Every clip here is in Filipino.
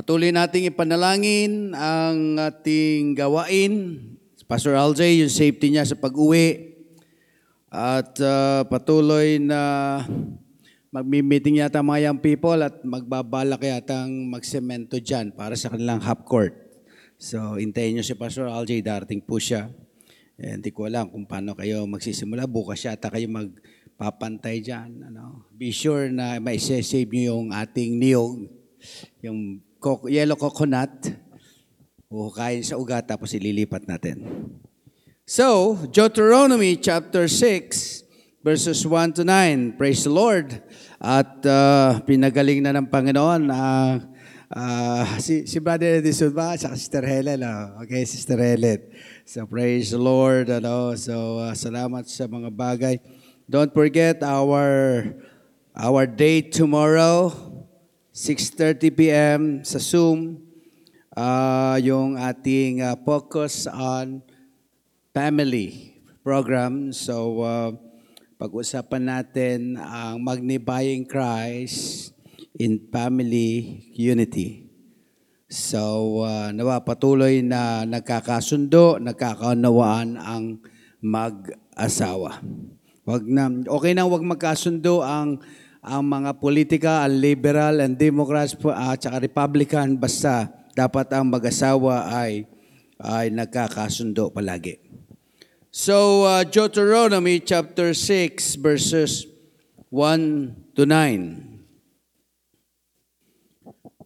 Patuloy nating ipanalangin ang ating gawain. Pastor LJ, yung safety niya sa pag-uwi. At ah, patuloy na magmi-meeting yata mga young people at magbabalak yatang magsemento dyan para sa kanilang half court. So, hintayin nyo si Pastor LJ, darating po siya. Eh, Hindi ko alam kung paano kayo magsisimula. Bukas yata kayo magpapantay dyan. Ano? Be sure na may save nyo yung ating niyog, yung co- yellow coconut. Huhukayin sa ugat tapos ililipat natin. So, Deuteronomy chapter 6, verses 1 to 9. Praise the Lord. At uh, pinagaling na ng Panginoon ah, ah, si, si Brother Edison ba? Sa Sister Helen. ah. Okay, Sister Helen. So, praise the Lord. Ano? So, ah, salamat sa mga bagay. Don't forget our our date tomorrow, 6.30 p.m. sa Zoom. Ah, yung ating ah, focus on family program. So, uh, pag-usapan natin ang magnifying Christ in family unity. So, uh, nawa patuloy na nagkakasundo, nagkakaunawaan ang mag-asawa. Wag na, okay na wag magkasundo ang ang mga politika, ang liberal and Democrats at saka Republican, basta dapat ang mag-asawa ay, ay nagkakasundo palagi. So, uh, Deuteronomy chapter 6, verses 1 to 9.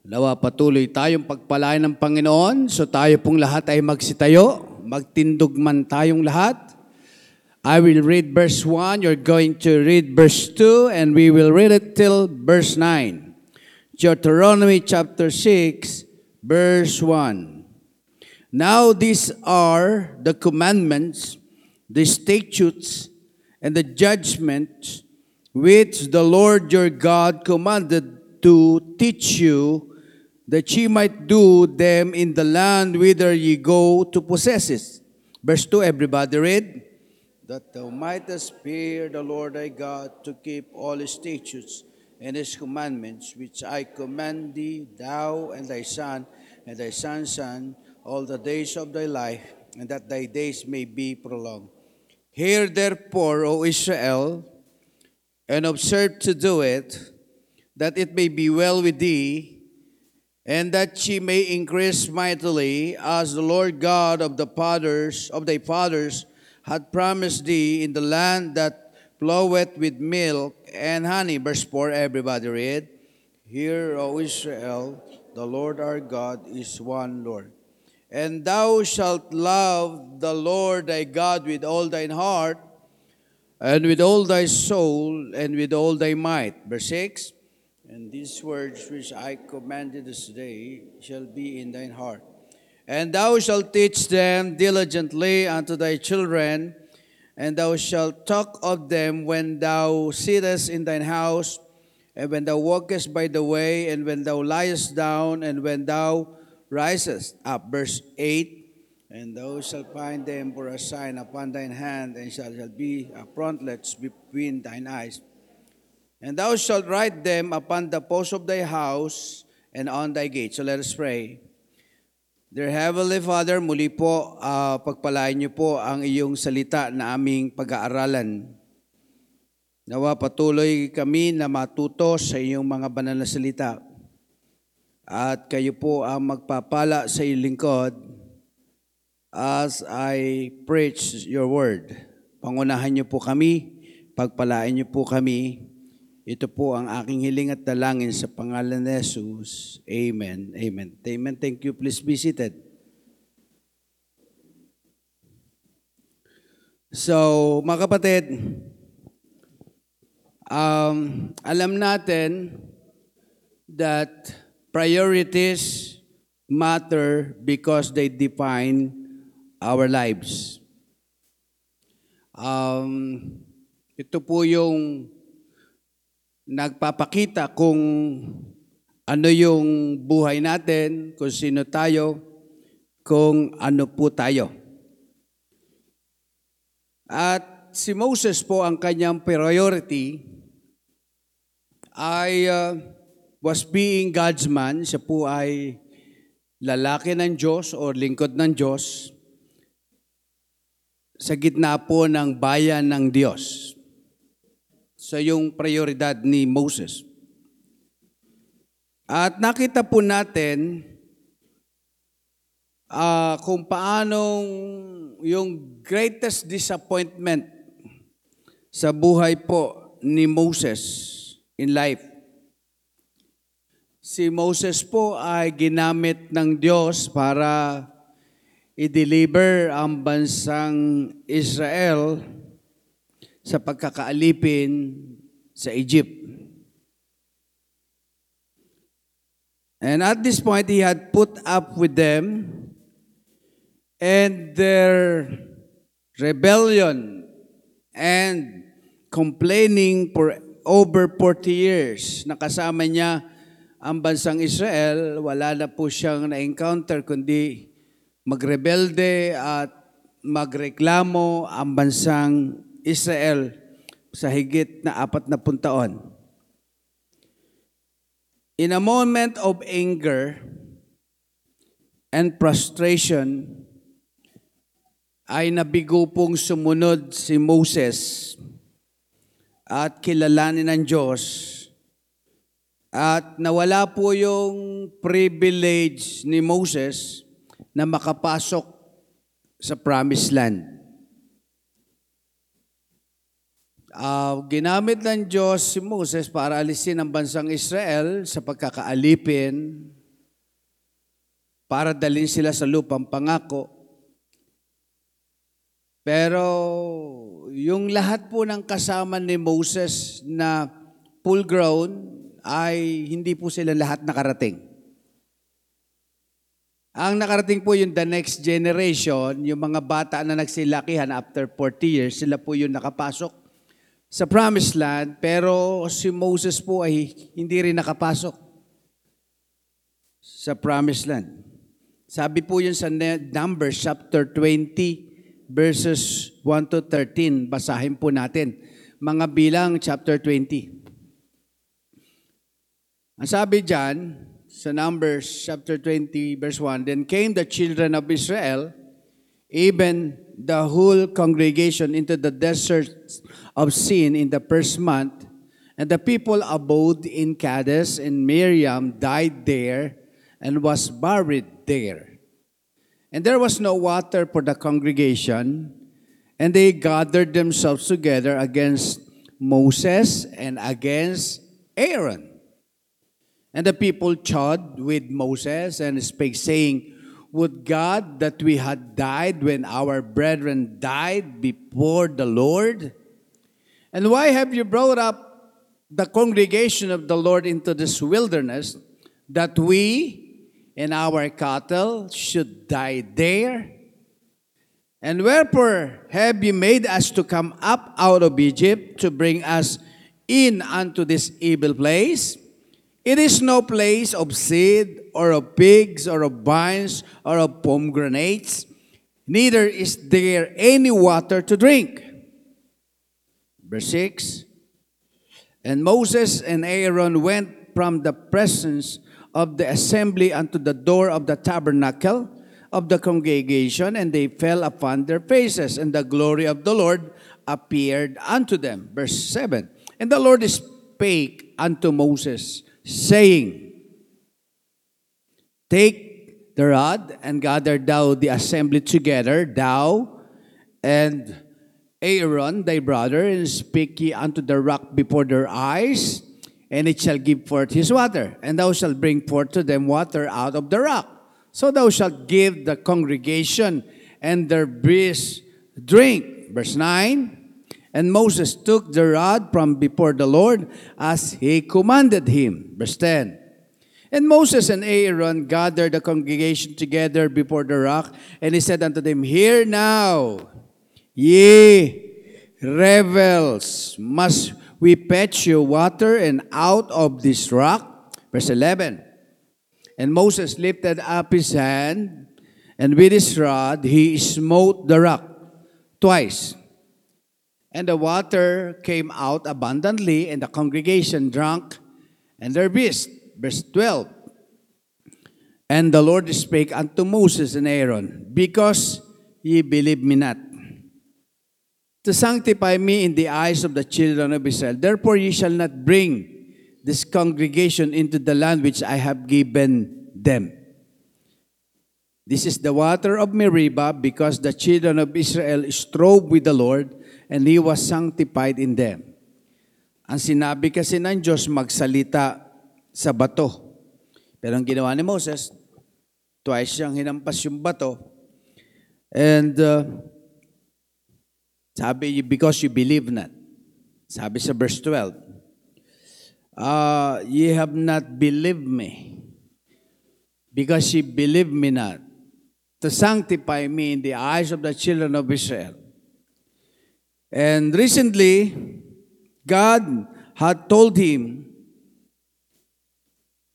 Nawa patuloy tayong pagpalain ng Panginoon. So tayo pong lahat ay magsitayo. Magtindog man tayong lahat. I will read verse 1. You're going to read verse 2. And we will read it till verse 9. Deuteronomy chapter 6, verse 1. Now these are the commandments, the statutes, and the judgments which the Lord your God commanded to teach you, that ye might do them in the land whither ye go to possess it. Verse 2, everybody read. That thou mightest fear the Lord thy God to keep all his statutes and his commandments, which I command thee, thou and thy son, and thy son's son, all the days of thy life, and that thy days may be prolonged. Hear therefore, O Israel, and observe to do it, that it may be well with thee, and that she may increase mightily, as the Lord God of the fathers of thy fathers hath promised thee in the land that floweth with milk and honey. Verse 4, everybody read. Hear, O Israel, the Lord our God is one Lord. And thou shalt love the Lord thy God with all thine heart, and with all thy soul, and with all thy might. Verse 6 And these words which I commanded this day shall be in thine heart. And thou shalt teach them diligently unto thy children, and thou shalt talk of them when thou sittest in thine house, and when thou walkest by the way, and when thou liest down, and when thou risest up. Verse 8 And thou shalt find them for a sign upon thine hand, and shall shall be a frontlets between thine eyes. And thou shalt write them upon the post of thy house and on thy gate. So let us pray. Dear Heavenly Father, muli po, ah, pagpalain niyo po ang iyong salita na aming pag-aaralan. Nawa patuloy kami na matuto sa iyong mga banal na salita. At kayo po ang magpapala sa iyong lingkod as I preach your word. Pangunahan niyo po kami, pagpalain niyo po kami. Ito po ang aking hiling at dalangin sa pangalan ni Jesus. Amen. Amen. Amen. Thank you. Please be seated. So, mga kapatid, um, alam natin that priorities matter because they define our lives. Um, ito po yung nagpapakita kung ano yung buhay natin, kung sino tayo, kung ano po tayo. At si Moses po ang kanyang priority ay uh, was being God's man. Siya po ay lalaki ng Diyos o lingkod ng Diyos sa gitna po ng bayan ng Diyos. So yung prioridad ni Moses. At nakita po natin ah, kung paanong yung greatest disappointment sa buhay po ni Moses in life. Si Moses po ay ginamit ng Diyos para i-deliver ang bansang Israel sa pagkakaalipin sa Egypt. And at this point, he had put up with them and their rebellion and complaining for over 40 years. Nakasama niya ang bansang Israel, wala na po siyang na-encounter kundi magrebelde at magreklamo ang bansang Israel sa higit na apat na taon. In a moment of anger and frustration, ay nabigo pong sumunod si Moses at kilalanin ng Diyos at nawala po yung privilege ni Moses na makapasok sa promised land. Ah, ginamit ng Diyos si Moses para alisin ang bansang Israel sa pagkakaalipin, para dalhin sila sa lupang pangako. Pero yung lahat po ng kasama ni Moses na full grown ay hindi po sila lahat nakarating. Ang nakarating po yung the next generation, yung mga bata na nagsilakihan after 40 years, sila po yung nakapasok sa promised land, pero si Moses po ay hindi rin nakapasok sa promised land. Sabi po yun sa Numbers chapter 20 verses 1 to 13. Basahin po natin. Mga bilang chapter 20. Ang sabi dyan, sa Numbers chapter 20 verse 1, Then came the children of Israel, even the whole congregation into the desert of Sin in the first month, and the people abode in Kadesh, and Miriam died there and was buried there. And there was no water for the congregation, and they gathered themselves together against Moses and against Aaron. And the people chid with Moses and spake, saying, Would God that we had died when our brethren died before the Lord? And why have you brought up the congregation of the Lord into this wilderness, that we and our cattle should die there? And wherefore have you made us to come up out of Egypt to bring us in unto this evil place? It is no place of seed or of pigs or of vines or of pomegranates, neither is there any water to drink. Verse 6 And Moses and Aaron went from the presence of the assembly unto the door of the tabernacle of the congregation, and they fell upon their faces, and the glory of the Lord appeared unto them. Verse 7 And the Lord spake unto Moses, saying, Take the rod and gather thou the assembly together, thou and Aaron thy brother, and speak ye unto the rock before their eyes, and it shall give forth his water, and thou shalt bring forth to them water out of the rock. So thou shalt give the congregation and their beasts drink. Verse 9. And Moses took the rod from before the Lord as he commanded him. Verse 10. And Moses and Aaron gathered the congregation together before the rock, and he said unto them, Hear now, ye rebels, must we fetch you water and out of this rock? Verse 11. And Moses lifted up his hand, and with his rod he smote the rock twice. And the water came out abundantly, and the congregation drank, and their beasts. verse 12. And the Lord spake unto Moses and Aaron, Because ye believe me not, to sanctify me in the eyes of the children of Israel. Therefore ye shall not bring this congregation into the land which I have given them. This is the water of Meribah, because the children of Israel strove with the Lord, and He was sanctified in them. Ang sinabi kasi ng Diyos, magsalita sa bato. Pero ang ginawa ni Moses, twice siyang hinampas yung bato. And uh, sabi, because you believe not. Sabi sa verse 12, uh, ye have not believed me because ye believe me not to sanctify me in the eyes of the children of Israel. And recently, God had told him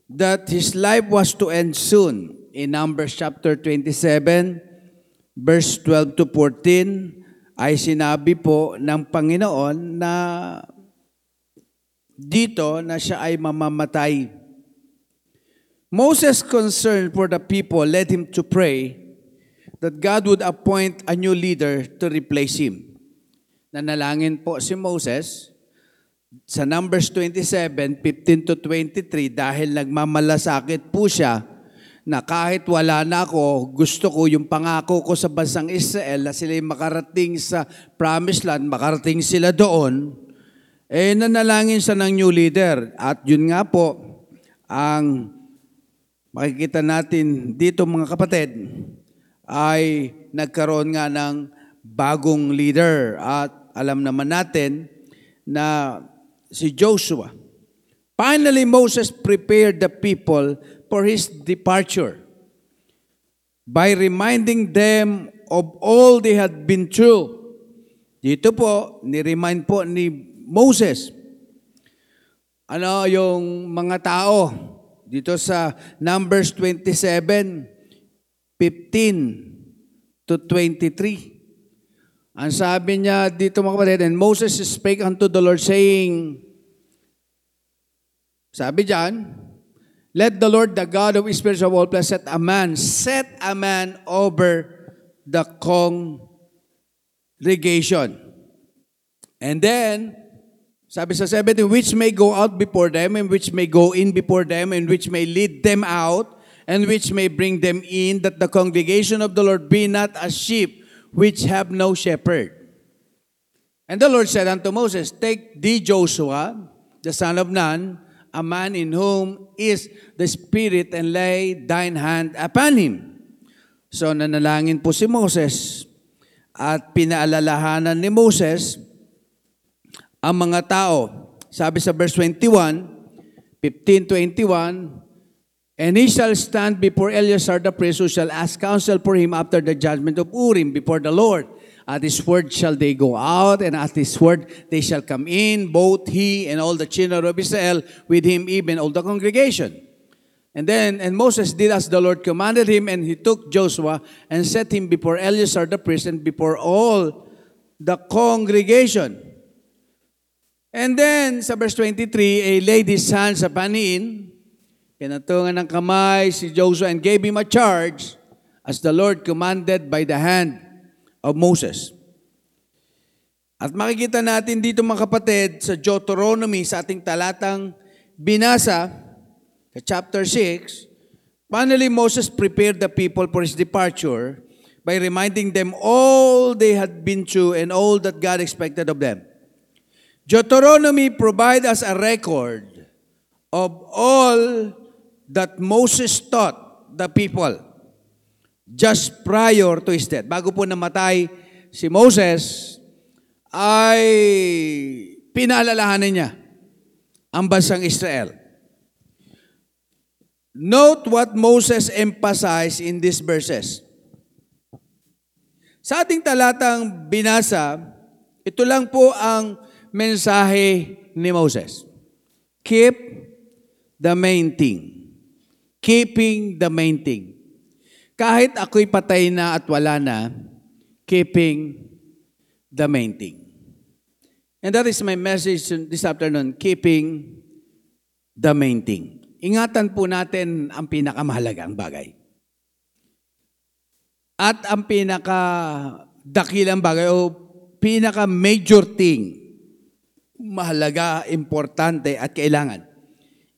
that his life was to end soon. In Numbers chapter 27, verse 12 to 14, ay sinabi po ng Panginoon na dito na siya ay mamamatay. Moses' concern for the people led him to pray that God would appoint a new leader to replace him. Nanalangin po si Moses sa Numbers 27, 15 to 23, dahil nagmamalasakit po siya na kahit wala na ako, gusto ko yung pangako ko sa bansang Israel na sila makarating sa promised land, makarating sila doon, eh nanalangin siya ng new leader. At yun nga po, ang makikita natin dito mga kapatid, ay nagkaroon nga ng bagong leader. At alam naman natin na si Joshua. Finally, Moses prepared the people for his departure by reminding them of all they had been through. Dito po, ni-remind po ni Moses. Ano yung mga tao dito sa Numbers 27, 15 to 23. Ang sabi niya dito mga kapatid, and Moses spake unto the Lord saying, sabi diyan, let the Lord, the God of Israel of all flesh, set a man, set a man over the congregation. And then, sabi sa 17, which may go out before them, and which may go in before them, and which may lead them out, and which may bring them in, that the congregation of the Lord be not as sheep which have no shepherd. And the Lord said unto Moses, Take thee Joshua, the son of Nun, a man in whom is the Spirit, and lay thine hand upon him. So nanalangin po si Moses at pinaalalahanan ni Moses ang mga tao. Sabi sa verse 21, 15-21, And he shall stand before Eleazar the priest, who shall ask counsel for him after the judgment of Urim before the Lord. Uh, at his word shall they go out, and at his word they shall come in, both he and all the children of Israel, with him even all the congregation. And then, and Moses did as the Lord commanded him, and he took Joshua and set him before Eleazar the priest and before all the congregation. And then, sa verse 23, a laid his hands upon him, Pinatungan ng kamay si Joshua and gave him a charge as the Lord commanded by the hand of Moses. At makikita natin dito mga kapatid sa Deuteronomy sa ating talatang binasa sa chapter 6, finally Moses prepared the people for his departure by reminding them all they had been through and all that God expected of them. Deuteronomy provide us a record of all that Moses taught the people just prior to his death. Bago po namatay si Moses, ay pinaalalahanan niya ang bansang Israel. Note what Moses emphasized in these verses. Sa ating talatang binasa, ito lang po ang mensahe ni Moses. Keep the main thing. Keeping the main thing. Kahit ako'y patay na at wala na, keeping the main thing. And that is my message this afternoon, keeping the main thing. ingatan po natin ang pinakamahalagang bagay. At ang pinaka dakilang bagay o pinaka major thing, mahalaga, importante at kailangan.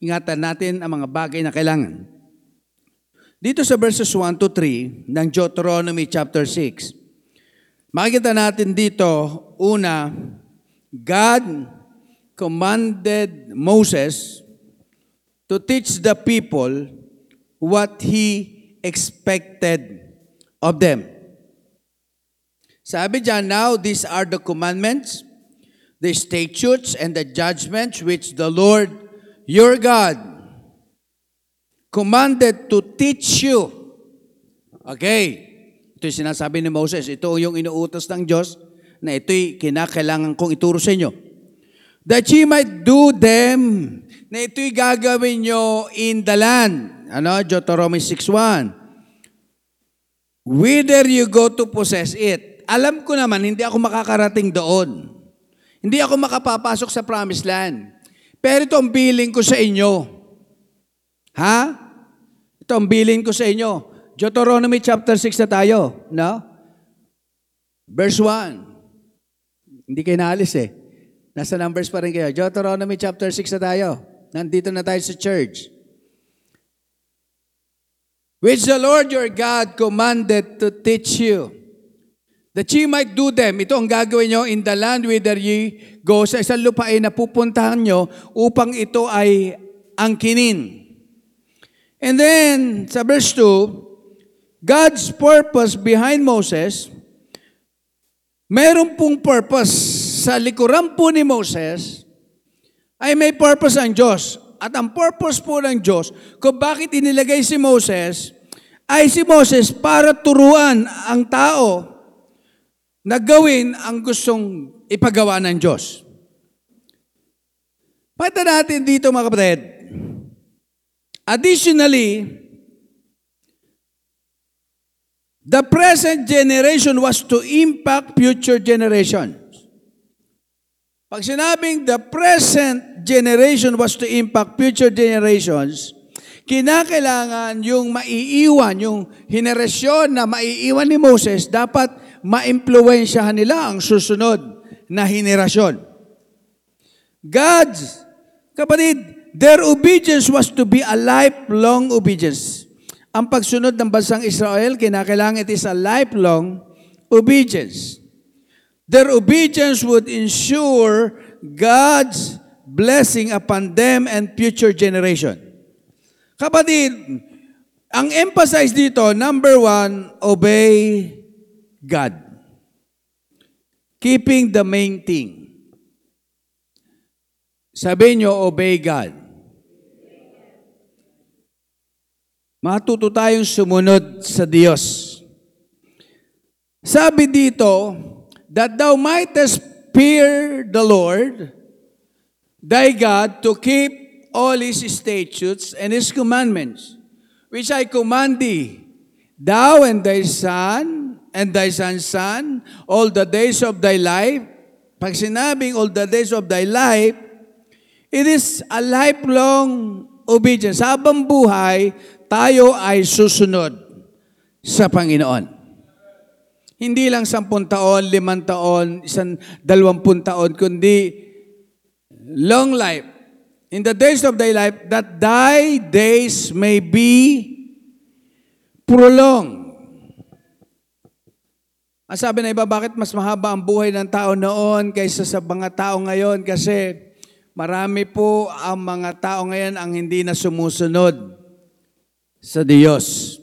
Ingatan natin ang mga bagay na kailangan. Dito sa verses 1 to 3 ng Deuteronomy chapter 6, makikita natin dito, una, God commanded Moses to teach the people what he expected of them. Sabi dyan, now these are the commandments, the statutes, and the judgments which the Lord your God commanded to teach you. Okay. Ito yung sinasabi ni Moses. Ito yung inuutos ng Diyos na ito'y kinakailangan kong ituro sa inyo. That ye might do them, na ito'y gagawin nyo in the land. Ano? Deuteronomy 6.1 Whither you go to possess it. Alam ko naman, hindi ako makakarating doon. Hindi ako makapapasok sa promised land. Pero ito ang billing ko sa inyo. Ha? Ito ang billing ko sa inyo. Deuteronomy chapter 6 na tayo. No? Verse 1. Hindi kayo naalis eh. Nasa numbers pa rin kayo. Deuteronomy chapter 6 na tayo. Nandito na tayo sa church which the Lord your God commanded to teach you, that ye might do them. Ito ang gagawin nyo in the land whither ye go sa isang lupain na pupuntahan nyo upang ito ay angkinin. And then, sa verse 2, God's purpose behind Moses, meron pong purpose sa likuran po ni Moses, ay may purpose ang Diyos. At ang purpose po ng Diyos, kung bakit inilagay si Moses, ay si Moses para turuan ang tao na gawin ang gustong ipagawa ng Diyos. Pata natin dito mga kapatid. Additionally, the present generation was to impact future generations. Pag sinabing the present generation was to impact future generations, kinakailangan yung maiiwan, yung henerasyon na maiiwan ni Moses, dapat maimpluwensyahan nila ang susunod na henerasyon. God's, kapatid, their obedience was to be a lifelong obedience. Ang pagsunod ng bansang Israel, kinakailangan it is a lifelong obedience. Their obedience would ensure God's blessing upon them and future generation. Kapatid, ang emphasize dito, number one, obey God. Keeping the main thing. Sabi nyo, obey God. Matuto tayong sumunod sa Diyos. Sabi dito, that thou mightest fear the Lord, thy God, to keep all his statutes and his commandments, which I command thee, thou and thy son, and thy son's son, all the days of thy life. Pag sinabing all the days of thy life, it is a lifelong obedience. Habang buhay, tayo ay susunod sa Panginoon. Hindi lang sampung taon, limang taon, isang dalawampung taon, kundi long life. In the days of thy life, that thy days may be prolonged. Ang sabi na iba, bakit mas mahaba ang buhay ng tao noon kaysa sa mga tao ngayon? Kasi marami po ang mga tao ngayon ang hindi na sumusunod sa Diyos.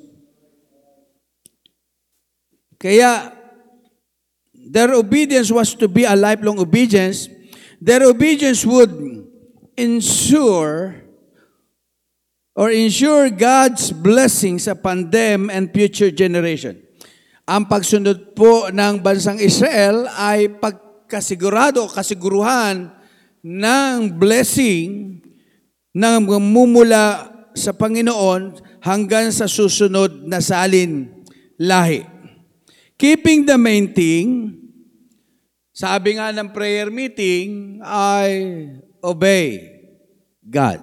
Kaya, their obedience was to be a lifelong obedience. Their obedience would ensure or ensure God's blessings upon them and future generation. Ang pagsunod po ng bansang Israel ay pagkasigurado o kasiguruhan ng blessing na mumula sa Panginoon hanggang sa susunod na salin lahi. Keeping the main thing, sabi nga ng prayer meeting, ay obey God.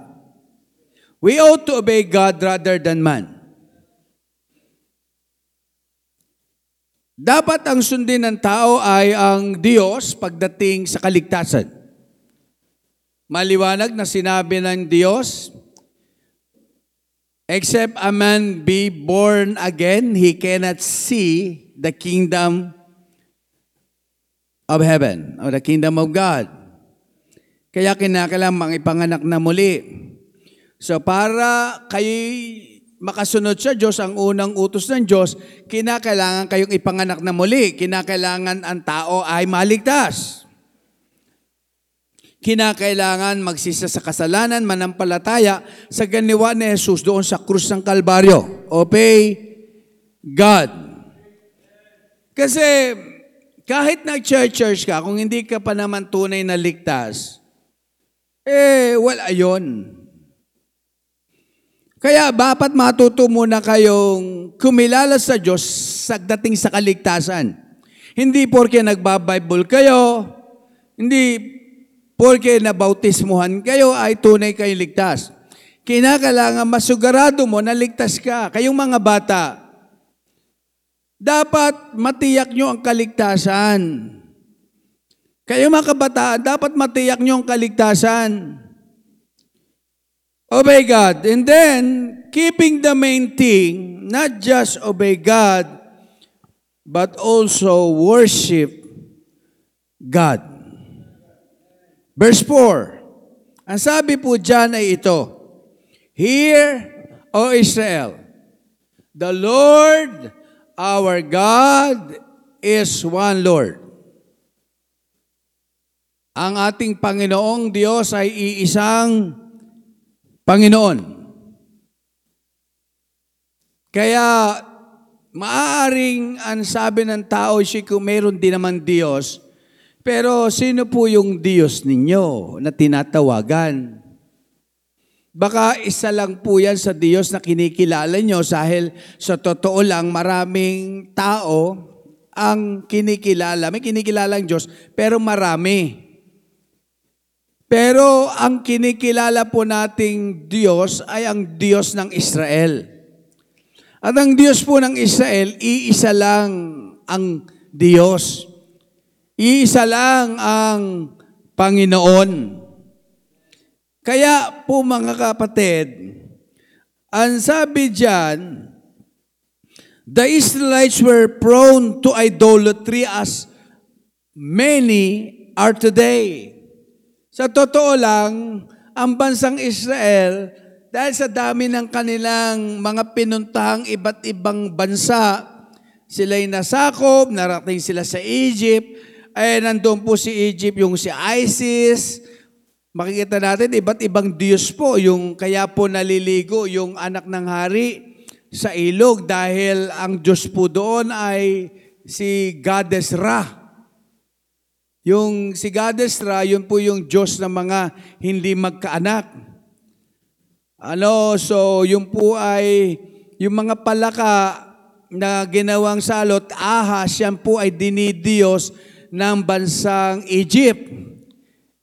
We ought to obey God rather than man. Dapat ang sundin ng tao ay ang Diyos pagdating sa kaligtasan. Maliwanag na sinabi ng Diyos, Except a man be born again, he cannot see the kingdom of heaven or the kingdom of God. Kaya kinakailangan ipanganak na muli. So para kayo makasunod sa Diyos, ang unang utos ng Diyos, kinakailangan kayong ipanganak na muli. Kinakailangan ang tao ay maligtas. Kinakailangan magsisa sa kasalanan, manampalataya sa ganiwa ni Jesus doon sa krus ng Kalbaryo. Obey God. Kasi kahit nag-church-church ka, kung hindi ka pa naman tunay na ligtas, eh, wala yun. Kaya dapat matuto muna kayong kumilala sa Diyos sa dating sa kaligtasan. Hindi porke nagbabible kayo, hindi porke nabautismuhan kayo ay tunay kayong ligtas. Kinakailangan masugarado mo na ligtas ka. Kayong mga bata, dapat matiyak nyo ang kaligtasan. Kayong mga kabataan, dapat matiyak nyo ang kaligtasan. Obey God. And then, keeping the main thing, not just obey God, but also worship God. Verse 4. Ang sabi po dyan ay ito, Hear, O Israel, the Lord our God is one Lord. Ang ating Panginoong Diyos ay iisang Panginoon. Kaya maaaring ang sabi ng tao siya kung meron din naman Diyos, pero sino po yung Diyos ninyo na tinatawagan? Baka isa lang po yan sa Diyos na kinikilala nyo dahil sa totoo lang maraming tao ang kinikilala. May kinikilalang Diyos, pero marami. Pero ang kinikilala po nating Diyos ay ang Diyos ng Israel. At ang Diyos po ng Israel, iisa lang ang Diyos. Iisa lang ang Panginoon. Kaya po mga kapatid, ang sabi diyan, the Israelites were prone to idolatry as many are today. Sa totoo lang, ang bansang Israel, dahil sa dami ng kanilang mga pinuntahang iba't ibang bansa, sila'y nasakop, narating sila sa Egypt, ay nandun po si Egypt, yung si ISIS, makikita natin iba't ibang Diyos po, yung kaya po naliligo yung anak ng hari sa ilog dahil ang Diyos po doon ay si Goddess Ra. Yung si Goddess Ra, yun po yung Diyos ng mga hindi magkaanak. Ano, so yun po ay yung mga palaka na ginawang salot, ahas, yan po ay dinidiyos ng bansang Egypt.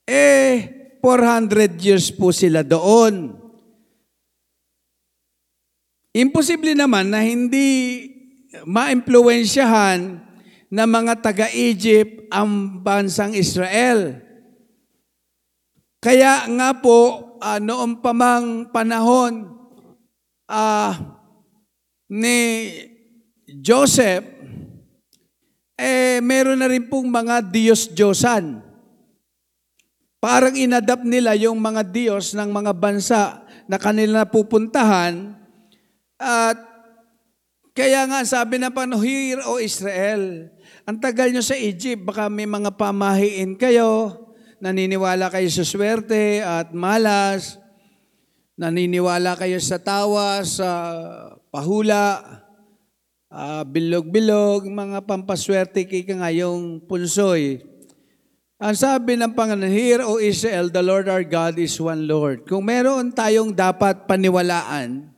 Eh, 400 years po sila doon. Imposible naman na hindi maimpluwensyahan ng mga taga-Egypt ang bansang Israel. Kaya nga po, uh, noong pamang panahon uh, ni Joseph, eh meron na rin pong mga Diyos-Diyosan. Parang inadapt nila yung mga Diyos ng mga bansa na kanila pupuntahan at kaya nga sabi na pa, Hear, O Israel, ang tagal nyo sa Egypt, baka may mga pamahiin kayo, naniniwala kayo sa swerte at malas, naniniwala kayo sa tawa, sa pahula, uh, bilog-bilog, mga pampaswerte kika ngayong punsoy. Ang sabi ng Panginoon, Hear, O Israel, the Lord our God is one Lord. Kung meron tayong dapat paniwalaan,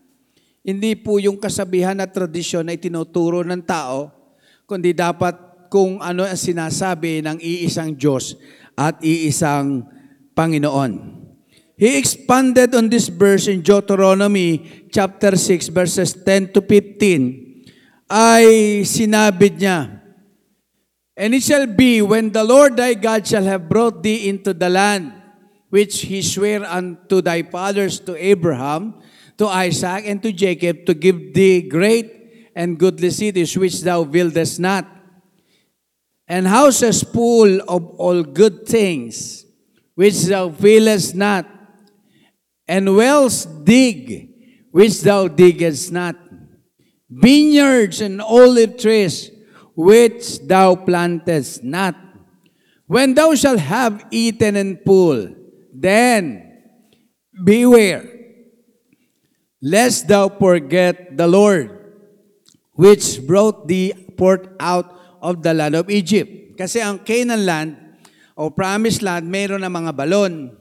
hindi po yung kasabihan at tradisyon na itinuturo ng tao, kundi dapat kung ano ang sinasabi ng iisang Diyos at iisang Panginoon. he expanded on this verse in Deuteronomy chapter 6 verses 10 to 15 ay sinabi niya, And it shall be when the Lord thy God shall have brought thee into the land which he sware unto thy fathers to Abraham, to Isaac, and to Jacob to give thee great and goodly cities which thou buildest not, and houses full of all good things which thou fillest not, and wells dig which thou diggest not, vineyards and olive trees which thou plantest not. When thou shalt have eaten and full, then beware, lest thou forget the Lord, which brought thee forth out of the land of Egypt. Kasi ang Canaan land, o promised land, mayroon na mga balon.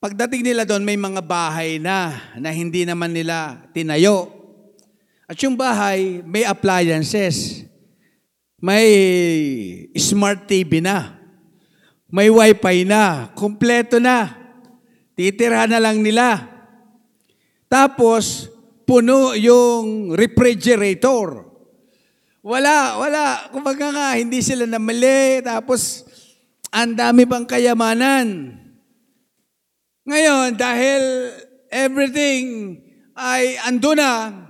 Pagdating nila doon, may mga bahay na, na hindi naman nila tinayo. At yung bahay, may appliances. May smart TV na. May wifi na. Kompleto na. Titira na lang nila. Tapos, puno yung refrigerator. Wala, wala. Kumbaga nga, hindi sila namali. Tapos, ang dami pang kayamanan. Ngayon, dahil everything ay ando na,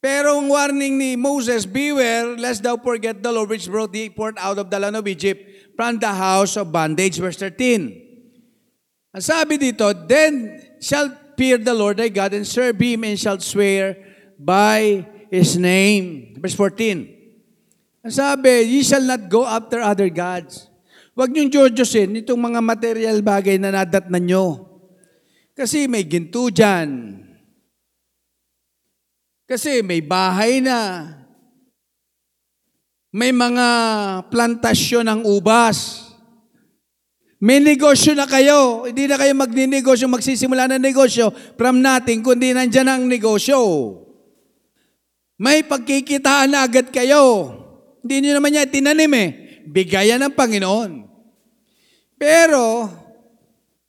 pero ang warning ni Moses, Beware, lest thou forget the Lord which brought thee forth out of the land of Egypt from the house of bondage. Verse 13. Ang sabi dito, Then shall fear the Lord thy God and serve him and shall swear by his name. Verse 14. Ang sabi, Ye shall not go after other gods. Huwag niyong jojosin itong mga material bagay na nadatnan nyo. Kasi may ginto dyan. Kasi may bahay na. May mga plantasyon ng ubas. May negosyo na kayo. Hindi na kayo magninegosyo, magsisimula ng negosyo from nothing, kundi nandyan ang negosyo. May pagkikitaan na agad kayo. Hindi nyo naman yan tinanim eh. Bigayan ng Panginoon. Pero,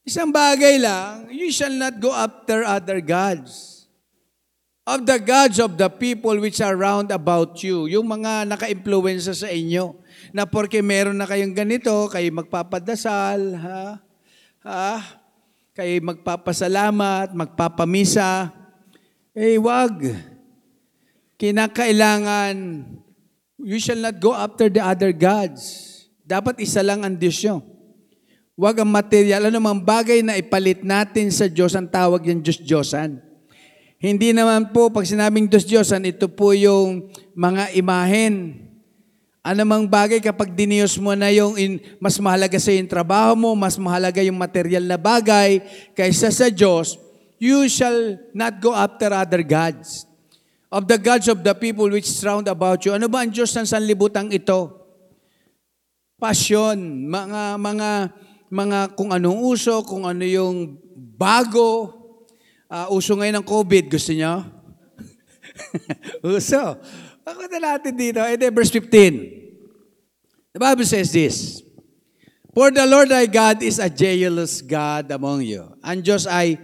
isang bagay lang, you shall not go after other gods of the gods of the people which are round about you. Yung mga naka-influensya sa inyo. Na porque meron na kayong ganito, kayo magpapadasal, ha? Ha? Kayo magpapasalamat, magpapamisa. Eh, wag. Kinakailangan, you shall not go after the other gods. Dapat isa lang ang Diyos nyo. Huwag ang material. Ano mang bagay na ipalit natin sa Diyos, ang tawag yan Diyos-Diyosan. Hindi naman po, pag sinabing Diyos-Diyosan, ito po yung mga imahen. Ano mang bagay kapag diniyos mo na yung in, mas mahalaga sa yung trabaho mo, mas mahalaga yung material na bagay kaysa sa Diyos, you shall not go after other gods. Of the gods of the people which round about you. Ano ba ang Diyos ng sanlibutang ito? Pasyon, mga, mga, mga kung anong uso, kung ano yung bago, uh, uso ngayon ng COVID, gusto niyo? uso. Ako na natin dito. And then verse 15. The Bible says this, For the Lord thy God is a jealous God among you. Ang Diyos ay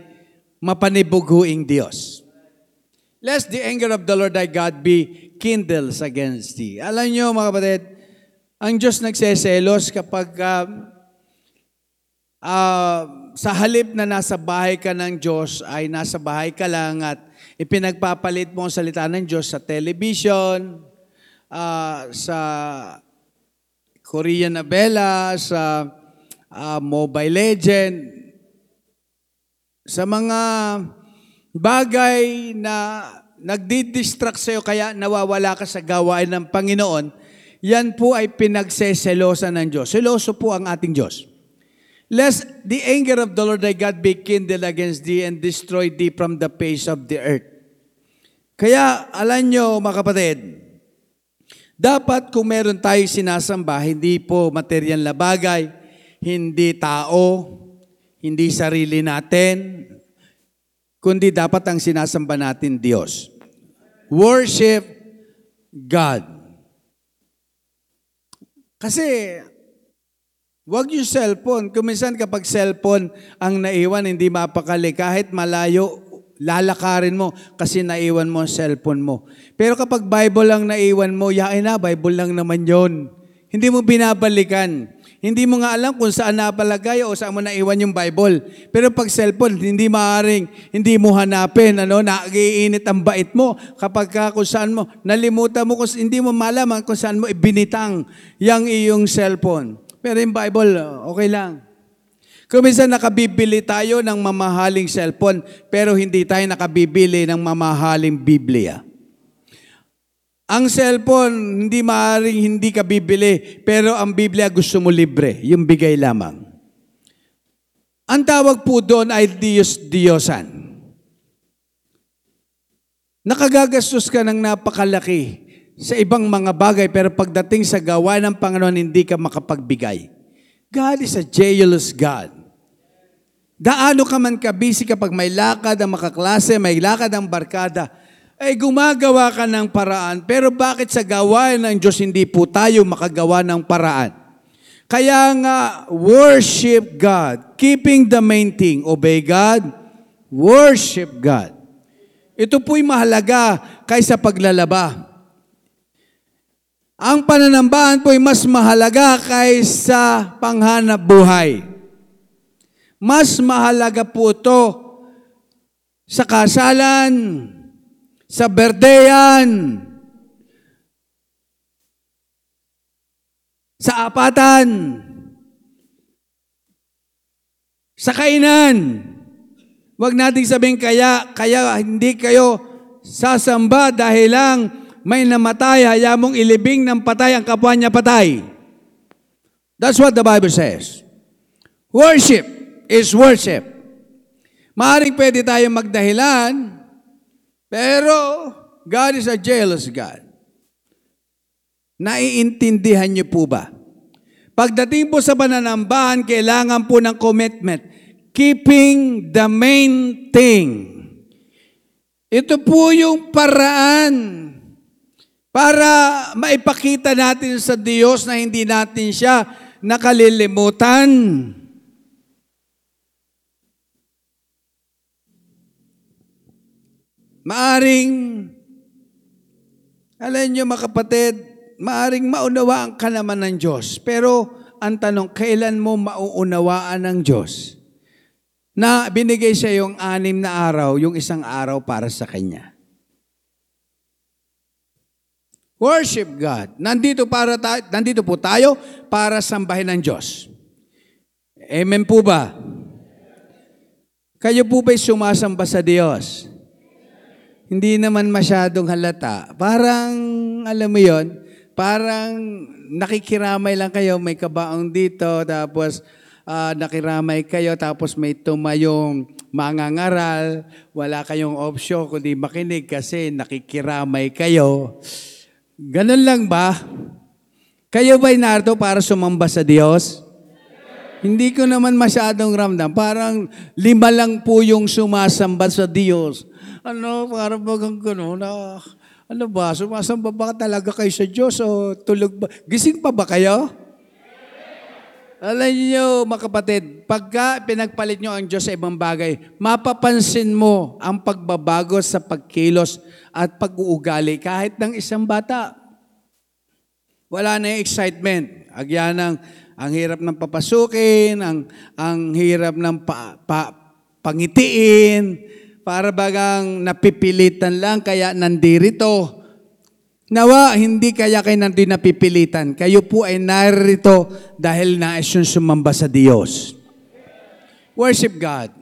mapanibughuing Diyos. Lest the anger of the Lord thy God be kindled against thee. Alam niyo mga kapatid, ang Diyos nagseselos kapag uh, uh, sa halip na nasa bahay ka ng Diyos ay nasa bahay ka lang at ipinagpapalit mo ang salita ng Diyos sa television, uh, sa Korean novela, sa uh, Mobile Legend, sa mga bagay na nagdi-distract sa'yo kaya nawawala ka sa gawain ng Panginoon, yan po ay pinagseselosan ng Diyos. Seloso po ang ating Diyos. Lest the anger of the Lord thy God be kindled against thee and destroy thee from the face of the earth. Kaya, alam nyo, mga kapatid, dapat kung meron tayo sinasamba, hindi po material na bagay, hindi tao, hindi sarili natin, kundi dapat ang sinasamba natin Diyos. Worship God. Kasi, Huwag yung cellphone. Kuminsan kapag cellphone ang naiwan, hindi mapakali. Kahit malayo, lalakarin mo kasi naiwan mo ang cellphone mo. Pero kapag Bible lang naiwan mo, yain na, Bible lang naman yon. Hindi mo binabalikan. Hindi mo nga alam kung saan napalagay o saan mo naiwan yung Bible. Pero pag cellphone, hindi maaring, hindi mo hanapin, ano, nagiinit ang bait mo kapag ka kung saan mo, nalimutan mo, kung, hindi mo malaman kung saan mo ibinitang yung iyong cellphone. Pero yung Bible, okay lang. Kung minsan nakabibili tayo ng mamahaling cellphone, pero hindi tayo nakabibili ng mamahaling Biblia. Ang cellphone, hindi maaaring hindi ka bibili, pero ang Biblia gusto mo libre, yung bigay lamang. Ang tawag po doon ay Diyos Diyosan. Nakagagastos ka ng napakalaki sa ibang mga bagay, pero pagdating sa gawa ng Panginoon, hindi ka makapagbigay. God is a jealous God. Daano ka man kabisi kapag may lakad ang makaklase, may lakad ang barkada, ay gumagawa ka ng paraan. Pero bakit sa gawain ng Diyos hindi po tayo makagawa ng paraan? Kaya nga, worship God. Keeping the main thing. Obey God. Worship God. Ito po'y mahalaga kaysa paglalaba. Ang pananambahan po'y mas mahalaga kaysa panghanap buhay. Mas mahalaga po ito sa kasalan, sa berdeyan, sa apatan, sa kainan. Huwag nating sabihin kaya, kaya hindi kayo sasamba dahil lang may namatay, haya mong ilibing ng patay ang kapwa niya patay. That's what the Bible says. Worship is worship. Maaring pwede tayong magdahilan, pero God is a jealous God. Naiintindihan niyo po ba? Pagdating po sa pananambahan, kailangan po ng commitment. Keeping the main thing. Ito po yung paraan para maipakita natin sa Diyos na hindi natin siya nakalilimutan. Maaring, alam nyo mga kapatid, maaring maunawaan ka naman ng Diyos. Pero ang tanong, kailan mo mauunawaan ng Diyos? Na binigay siya yung anim na araw, yung isang araw para sa Kanya. Worship God. Nandito, para ta- nandito po tayo para sambahin ng Diyos. Amen po ba? Kayo po ba'y sumasamba sa Diyos? Hindi naman masyadong halata. Parang, alam mo yon, parang nakikiramay lang kayo, may kabaong dito, tapos uh, nakiramay kayo, tapos may tumayong mangangaral, wala kayong option kundi makinig kasi nakikiramay kayo. Ganun lang ba? Kayo ba'y narito para sumamba sa Diyos? Hindi ko naman masyadong ramdam. Parang lima lang po yung sumasamba sa Diyos. Ano, parang bagang gano'n na, ano ba, sumasamba ba talaga kayo sa Diyos o tulog ba? Gising pa ba kayo? Alam niyo, mga kapatid, pagka pinagpalit niyo ang Diyos sa ibang bagay, mapapansin mo ang pagbabago sa pagkilos at pag-uugali kahit ng isang bata. Wala na yung excitement. Agyanang, ang hirap ng papasukin, ang, ang hirap ng pa, pa, pangitiin, para bagang napipilitan lang kaya nandirito. Nawa, hindi kaya kayo nandito napipilitan. Kayo po ay narito dahil nais yung sumamba sa Diyos. Worship God.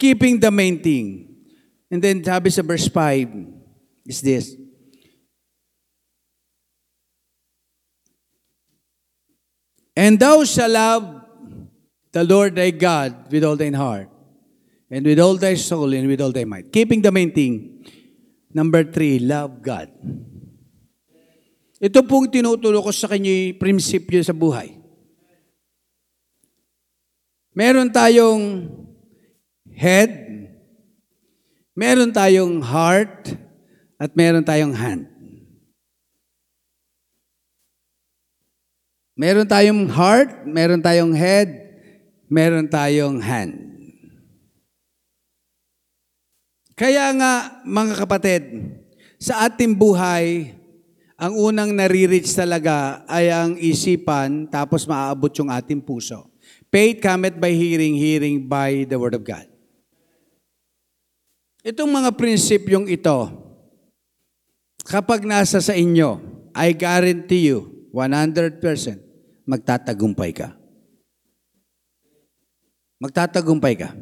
Keeping the main thing. And then sabi sa verse 5 is this. And thou shalt love the Lord thy God with all thine heart and with all thy soul and with all thy might. Keeping the main thing. Number three, love God. Ito pong tinuturo ko sa kanya prinsipyo sa buhay. Meron tayong head, meron tayong heart, at meron tayong hand. Meron tayong heart, meron tayong head, meron tayong hand. Kaya nga, mga kapatid, sa ating buhay, ang unang nare-reach talaga ay ang isipan, tapos maaabot yung ating puso. Faith cometh by hearing, hearing by the Word of God. Itong mga prinsipyong ito, kapag nasa sa inyo, I guarantee you, 100%, magtatagumpay ka. Magtatagumpay ka.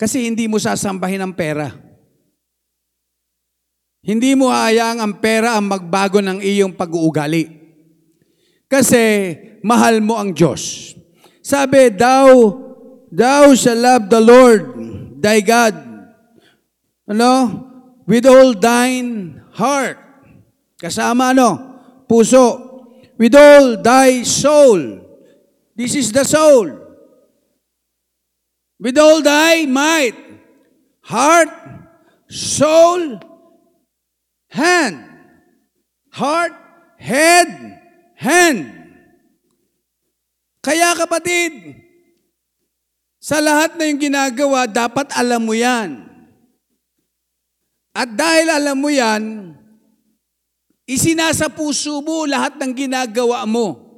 Kasi hindi mo sasambahin ang pera. Hindi mo hayaang ang pera ang magbago ng iyong pag-uugali. Kasi mahal mo ang Diyos. Sabi, thou, thou shall love the Lord, thy God, ano? With all thine heart. Kasama ano? Puso. With all thy soul. This is the soul. With all thy might. Heart, soul, hand. Heart, head, hand. Kaya kapatid, sa lahat na yung ginagawa, dapat alam mo yan. At dahil alam mo yan, isinasa puso mo lahat ng ginagawa mo.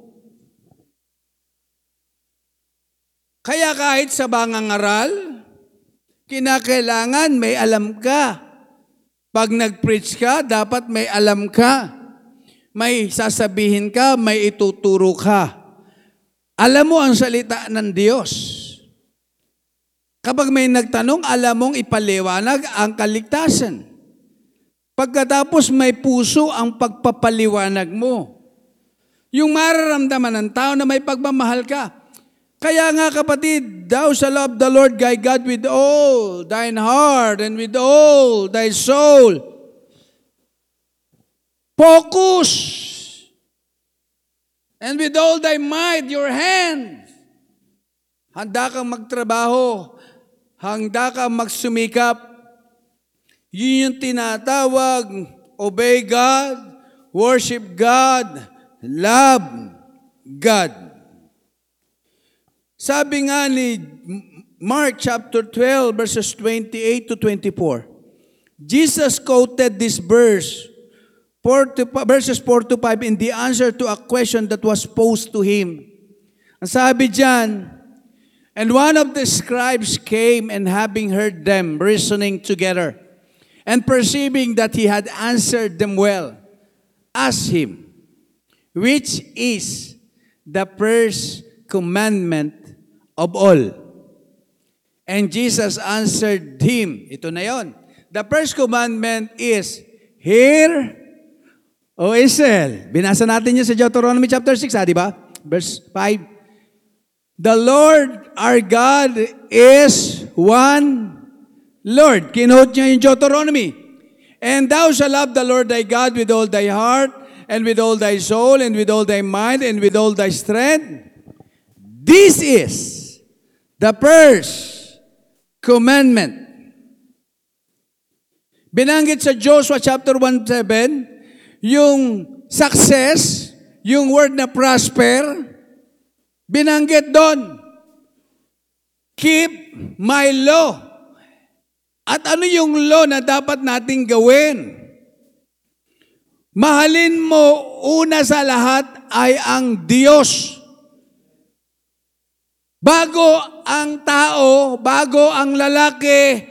Kaya kahit sa bangangaral, kinakailangan may alam ka. Pag nag-preach ka, dapat may alam ka. May sasabihin ka, may ituturo ka. Alam mo ang salita ng Diyos. Kapag may nagtanong, alam mong ipaliwanag ang kaligtasan. Pagkatapos may puso ang pagpapaliwanag mo. Yung mararamdaman ng tao na may pagmamahal ka. Kaya nga kapatid, thou shall love the Lord thy God with all thine heart and with all thy soul. Focus! And with all thy might, your hand. Handa kang magtrabaho. Handa kang magsumikap. Yun yung tinatawag, obey God, worship God, love God. Sabi nga ni Mark chapter 12 verses 28 to 24, Jesus quoted this verse, 4 to, verses 4 to 5 in the answer to a question that was posed to him. Ang sabi diyan, And one of the scribes came and having heard them reasoning together, and perceiving that he had answered them well, asked him, Which is the first commandment of all? And Jesus answered him, ito na yon. The first commandment is, Hear, O Israel. Binasa natin yun sa Deuteronomy chapter 6, ha, di ba? Verse 5. The Lord our God is one Lord. Kinote niya yung Deuteronomy. And thou shalt love the Lord thy God with all thy heart, and with all thy soul, and with all thy mind, and with all thy strength. This is the first commandment. Binanggit sa Joshua chapter 1:7, yung success, yung word na prosper, binanggit doon. Keep my law. At ano yung law na dapat nating gawin? Mahalin mo una sa lahat ay ang Diyos. Bago ang tao, bago ang lalaki,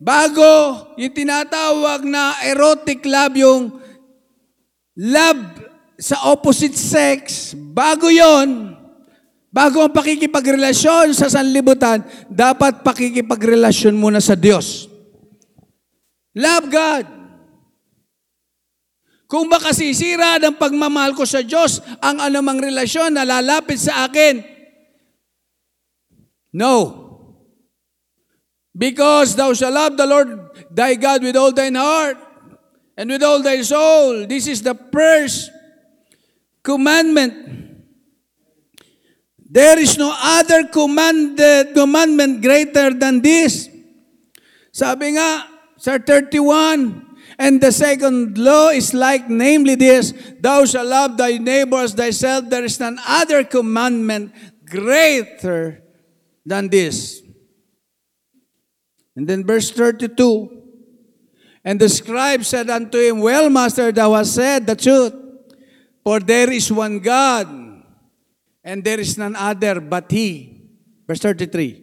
bago yung tinatawag na erotic love, yung love sa opposite sex, bago yon, bago ang pakikipagrelasyon sa sanlibutan, dapat pakikipagrelasyon muna sa Diyos. Love God. Kung baka sisira ng pagmamahal ko sa Diyos ang anumang relasyon na lalapit sa akin, No. Because thou shalt love the Lord thy God with all thine heart and with all thy soul. This is the first commandment. There is no other commanded, commandment greater than this. Sabi nga, sa 31, And the second law is like, namely this, thou shalt love thy neighbors thyself. There is none other commandment greater than this. And then verse 32, And the scribe said unto him, Well, master, thou hast said the truth, for there is one God, and there is none other but he. Verse 33.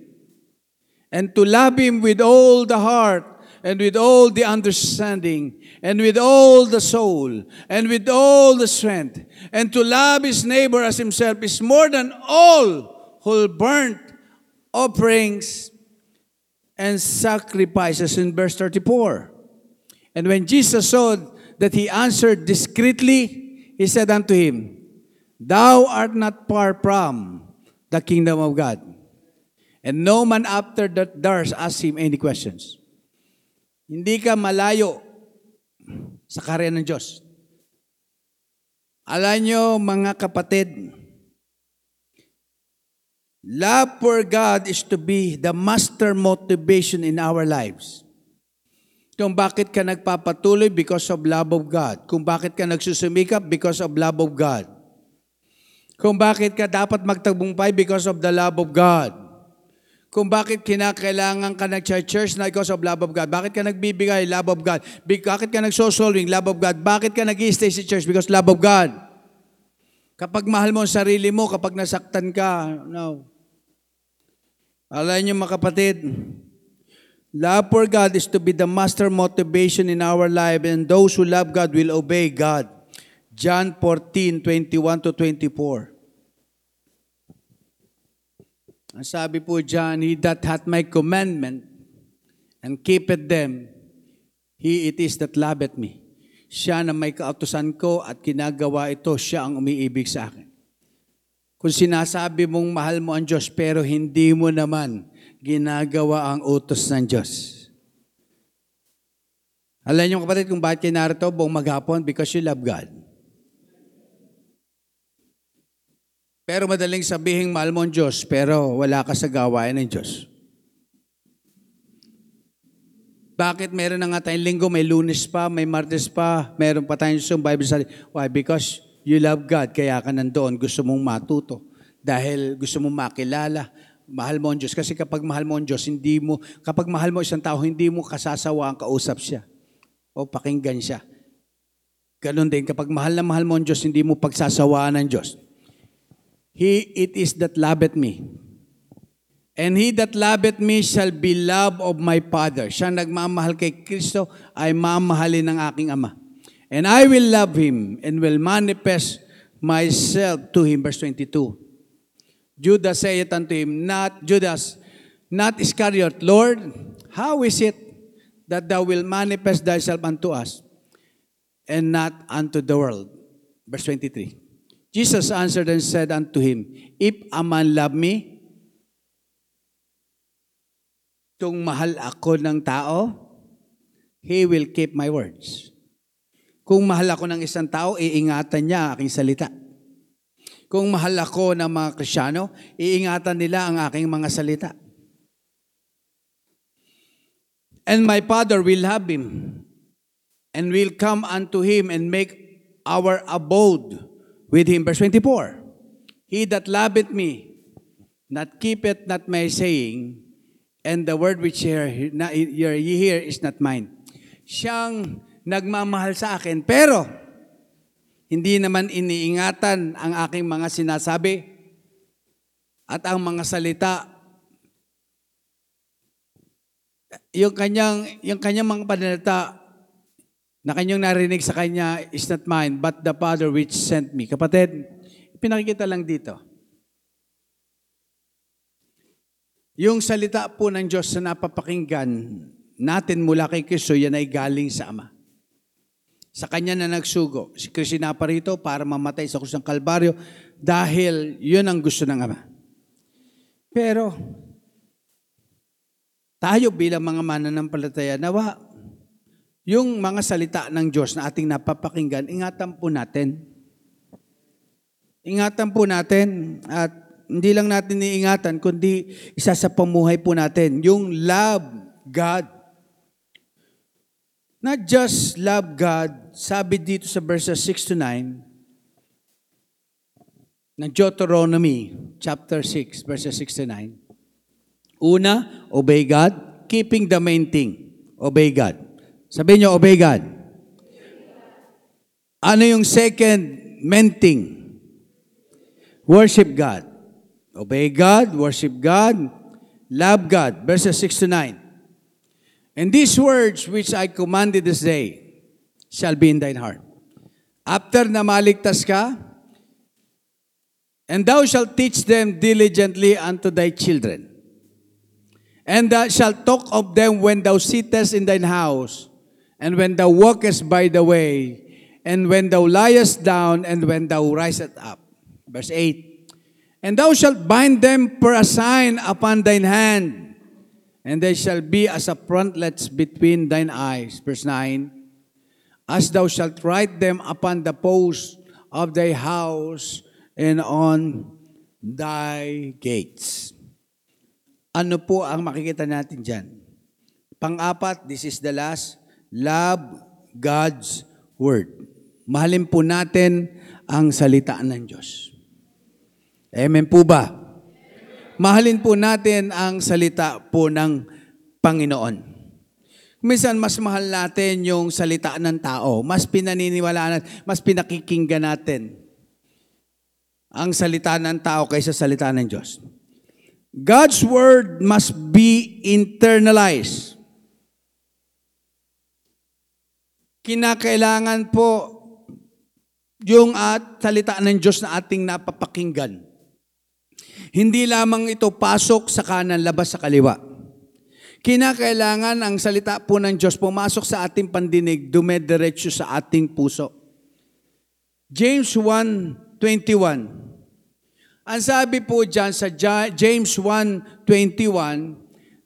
And to love him with all the heart, and with all the understanding, and with all the soul, and with all the strength, and to love his neighbor as himself is more than all whole burnt offerings and sacrifices in verse 34. And when Jesus saw that he answered discreetly, he said unto him, Thou art not far from the kingdom of God. And no man after that dares ask him any questions. Hindi ka malayo sa karya ng Diyos. Alam nyo, mga kapatid, love for God is to be the master motivation in our lives. Kung bakit ka nagpapatuloy because of love of God. Kung bakit ka nagsusumikap because of love of God. Kung bakit ka dapat magtagumpay because of the love of God. Kung bakit kinakailangan ka nag-church na because of love of God. Bakit ka nagbibigay? Love of God. Bakit ka nagsosolving? Love of God. Bakit ka nag stay sa church? Because love of God. Kapag mahal mo ang sarili mo, kapag nasaktan ka, no. Alam niyo mga kapatid, love for God is to be the master motivation in our life and those who love God will obey God. John 14, 21 to 24. Ang sabi po dyan, He that hath my commandment and keepeth them, he it is that loveth me. Siya na may kautusan ko at kinagawa ito, siya ang umiibig sa akin. Kung sinasabi mong mahal mo ang Diyos pero hindi mo naman ginagawa ang utos ng Diyos. Alam niyo kapatid kung bakit kayo narito buong maghapon? Because you love God. Pero madaling sabihin mahal mo ang Diyos, pero wala ka sa gawain ng Diyos. Bakit meron na nga tayong linggo, may lunes pa, may martes pa, meron pa tayong Zoom Bible study. Why? Because you love God, kaya ka nandoon, gusto mong matuto. Dahil gusto mong makilala, mahal mo ang Diyos. Kasi kapag mahal mo ang Diyos, hindi mo, kapag mahal mo isang tao, hindi mo kasasawa ang kausap siya. O pakinggan siya. Ganon din, kapag mahal na mahal mo ang Diyos, hindi mo pagsasawaan ng Diyos. He it is that loveth me. And he that loveth me shall be loved of my Father. Siya nagmamahal kay Kristo ay mamahalin ng aking Ama. And I will love him and will manifest myself to him. Verse 22. Judas saith unto him, not Judas, not Iscariot, Lord, how is it that thou wilt manifest thyself unto us and not unto the world? Verse 23. Jesus answered and said unto him, If a man love me, kung mahal ako ng tao, he will keep my words. Kung mahal ako ng isang tao, iingatan niya aking salita. Kung mahal ako ng mga Krisyano, iingatan nila ang aking mga salita. And my Father will have him, and will come unto him and make our abode with him. Verse 24, He that loveth me, not keepeth not my saying, and the word which ye hear, is not mine. Siyang nagmamahal sa akin, pero hindi naman iniingatan ang aking mga sinasabi at ang mga salita. Yung kanyang, yung kanyang mga panalita, na kanyang narinig sa kanya is not mine, but the Father which sent me. Kapatid, pinakikita lang dito. Yung salita po ng Diyos na napapakinggan natin mula kay Kristo, yan ay galing sa Ama. Sa Kanya na nagsugo. Si Kristo rito para mamatay sa krus ng Kalbaryo dahil yun ang gusto ng Ama. Pero, tayo bilang mga mananampalataya, nawa, yung mga salita ng Diyos na ating napapakinggan, ingatan po natin. Ingatan po natin at hindi lang natin iingatan, kundi isa sa pamuhay po natin, yung love God. Not just love God, sabi dito sa verses 6 to 9, ng Deuteronomy chapter 6, verses 6 to 9. Una, obey God, keeping the main thing. Obey God. Sabihin niyo, obey God. Ano yung second main thing? Worship God. Obey God, worship God, love God. Verses 6 to 9. And these words which I commanded this day shall be in thine heart. After na maligtas ka, and thou shalt teach them diligently unto thy children. And thou shalt talk of them when thou sittest in thine house, and when thou walkest by the way, and when thou liest down, and when thou risest up. Verse 8. And thou shalt bind them for a sign upon thine hand, and they shall be as a frontlets between thine eyes. Verse 9. As thou shalt write them upon the posts of thy house and on thy gates. Ano po ang makikita natin dyan? Pang-apat, this is the last, love God's Word. Mahalin po natin ang salita ng Diyos. Amen po ba? Mahalin po natin ang salita po ng Panginoon. Minsan, mas mahal natin yung salita ng tao. Mas pinaniniwalaan natin, mas pinakikinggan natin ang salita ng tao kaysa salita ng Diyos. God's word must be internalized. Kinakailangan po yung at salita ng Diyos na ating napapakinggan. Hindi lamang ito pasok sa kanan, labas sa kaliwa. Kinakailangan ang salita po ng Diyos pumasok sa ating pandinig, dumediretso sa ating puso. James 1.21 Ang sabi po dyan sa James 1.21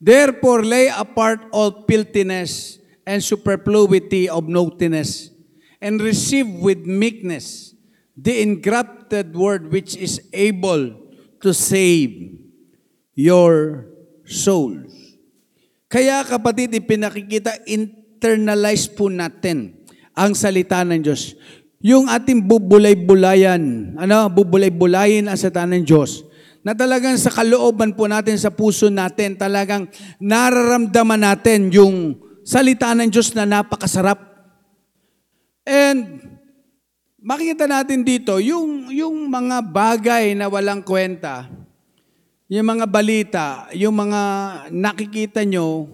Therefore lay apart all filthiness and superfluity of naughtiness and receive with meekness the engrafted word which is able to save your souls. Kaya kapatid, ipinakikita, internalize po natin ang salita ng Diyos. Yung ating bubulay-bulayan, ano, bubulay-bulayin ang salita ng Diyos, na talagang sa kalooban po natin, sa puso natin, talagang nararamdaman natin yung salita ng Diyos na napakasarap. And makikita natin dito, yung, yung mga bagay na walang kwenta, yung mga balita, yung mga nakikita nyo,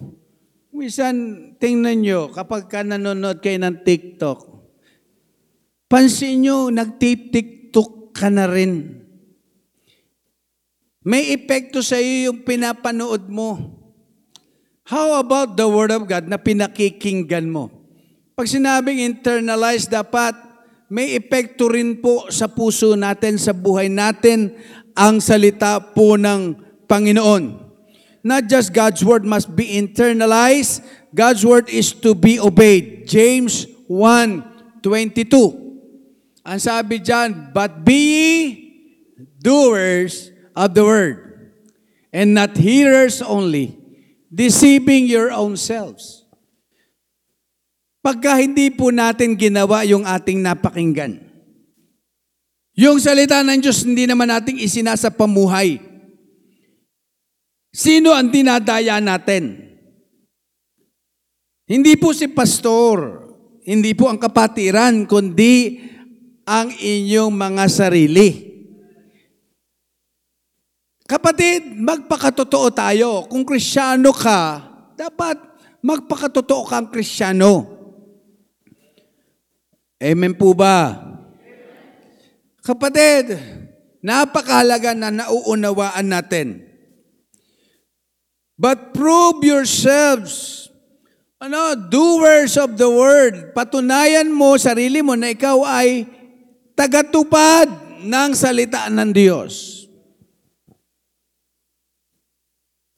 minsan tingnan nyo kapag ka nanonood kayo ng TikTok, pansin nyo, nagtitiktok ka na rin. May epekto sa iyo yung pinapanood mo. How about the Word of God na pinakikinggan mo? Pag sinabing internalize, dapat may epekto rin po sa puso natin, sa buhay natin, ang salita po ng Panginoon. Not just God's word must be internalized, God's word is to be obeyed. James 1:22. Ang sabi diyan, but be ye doers of the word and not hearers only, deceiving your own selves. Pagka hindi po natin ginawa yung ating napakinggan, yung salita ng Diyos, hindi naman nating isinasa pamuhay. Sino ang dinadaya natin? Hindi po si pastor, hindi po ang kapatiran, kundi ang inyong mga sarili. Kapatid, magpakatotoo tayo. Kung krisyano ka, dapat magpakatotoo kang krisyano. Amen po ba? Kapatid, napakahalaga na nauunawaan natin. But prove yourselves, ano, doers of the word. Patunayan mo sarili mo na ikaw ay tagatupad ng salita ng Diyos.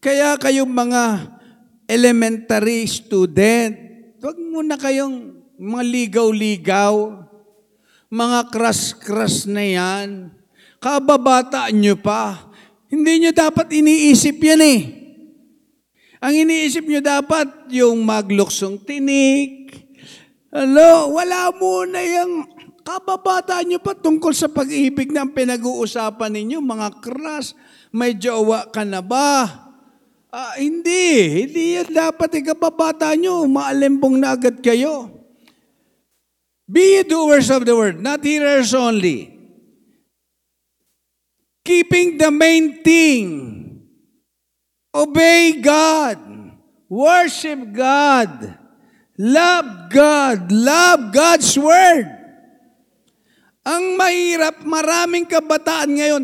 Kaya kayong mga elementary student, huwag muna kayong mga ligaw-ligaw, mga crush-crush na yan. Kababata nyo pa. Hindi nyo dapat iniisip yan eh. Ang iniisip nyo dapat yung magluksong tinik, Ano, wala muna yung kababata nyo pa tungkol sa pag-ibig na pinag-uusapan ninyo, mga kras, may jowa ka na ba? Ah, hindi, hindi yan dapat ikababata nyo, maalimbong na agad kayo. Be doers of the word, not hearers only. Keeping the main thing. Obey God. Worship God. Love God. Love God's Word. Ang mahirap, maraming kabataan ngayon,